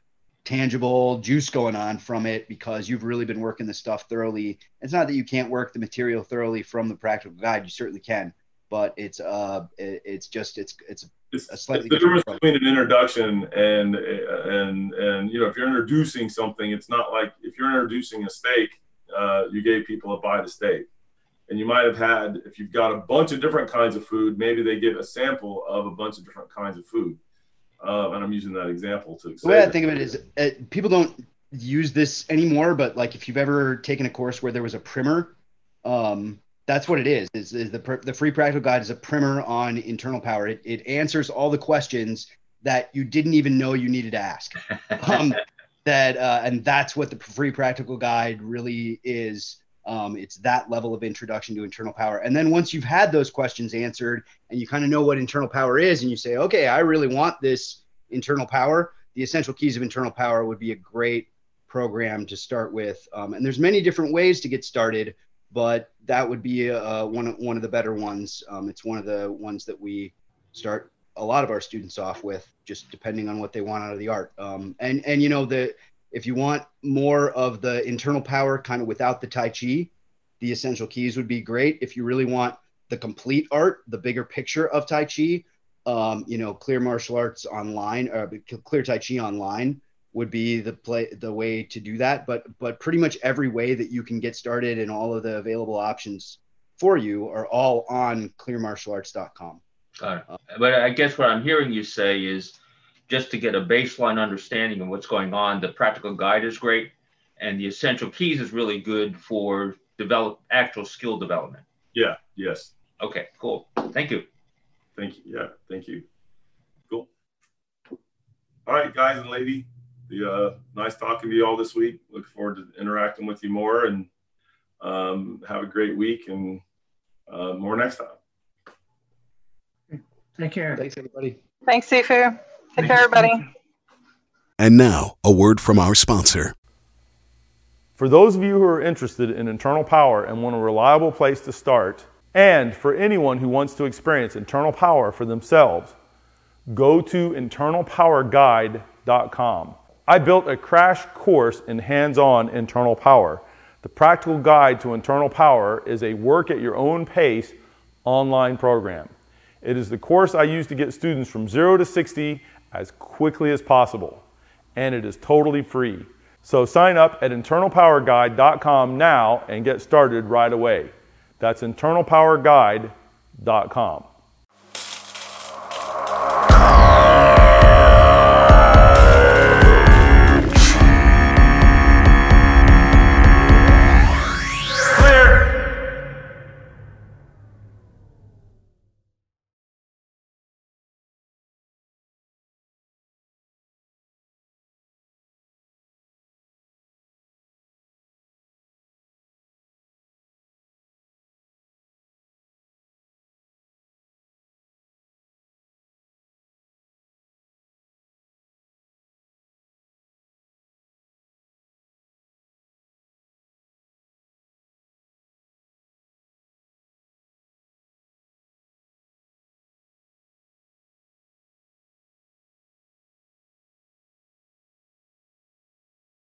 S7: tangible juice going on from it because you've really been working the stuff thoroughly. It's not that you can't work the material thoroughly from the practical guide; you certainly can. But it's uh, it's just it's it's
S1: it's,
S7: a slightly
S1: it's the difference between an introduction and and and you know if you're introducing something, it's not like if you're introducing a steak, uh, you gave people a bite of steak and you might have had if you've got a bunch of different kinds of food maybe they get a sample of a bunch of different kinds of food uh, and i'm using that example to
S7: the way i think of it is uh, people don't use this anymore but like if you've ever taken a course where there was a primer um, that's what it is is, is the, the free practical guide is a primer on internal power. It, it answers all the questions that you didn't even know you needed to ask. Um, that uh, and that's what the free practical guide really is um, it's that level of introduction to internal power. And then once you've had those questions answered and you kind of know what internal power is, and you say, okay, I really want this internal power, the essential keys of internal power would be a great program to start with. Um, and there's many different ways to get started, but that would be uh, one, of, one of the better ones. Um, it's one of the ones that we start a lot of our students off with, just depending on what they want out of the art. Um, and and you know the if you want more of the internal power kind of without the Tai Chi, the essential keys would be great. If you really want the complete art, the bigger picture of Tai Chi, um, you know, Clear Martial Arts online, or uh, Clear Tai Chi online would be the play the way to do that. But but pretty much every way that you can get started and all of the available options for you are all on clearmartialarts.com.
S9: Got it. But I guess what I'm hearing you say is just to get a baseline understanding of what's going on. The practical guide is great, and the essential keys is really good for develop actual skill development.
S1: Yeah. Yes.
S9: Okay. Cool. Thank you.
S1: Thank you. Yeah. Thank you. Cool. All right, guys and lady. The uh, nice talking to you all this week. Look forward to interacting with you more, and um, have a great week and uh, more next time.
S4: Take care.
S7: Thanks, everybody.
S6: Thanks, Sifu. Take care, everybody.
S11: And now, a word from our sponsor.
S12: For those of you who are interested in internal power and want a reliable place to start, and for anyone who wants to experience internal power for themselves, go to internalpowerguide.com. I built a crash course in hands on internal power. The practical guide to internal power is a work at your own pace online program. It is the course I use to get students from 0 to 60 as quickly as possible, and it is totally free. So sign up at internalpowerguide.com now and get started right away. That's internalpowerguide.com.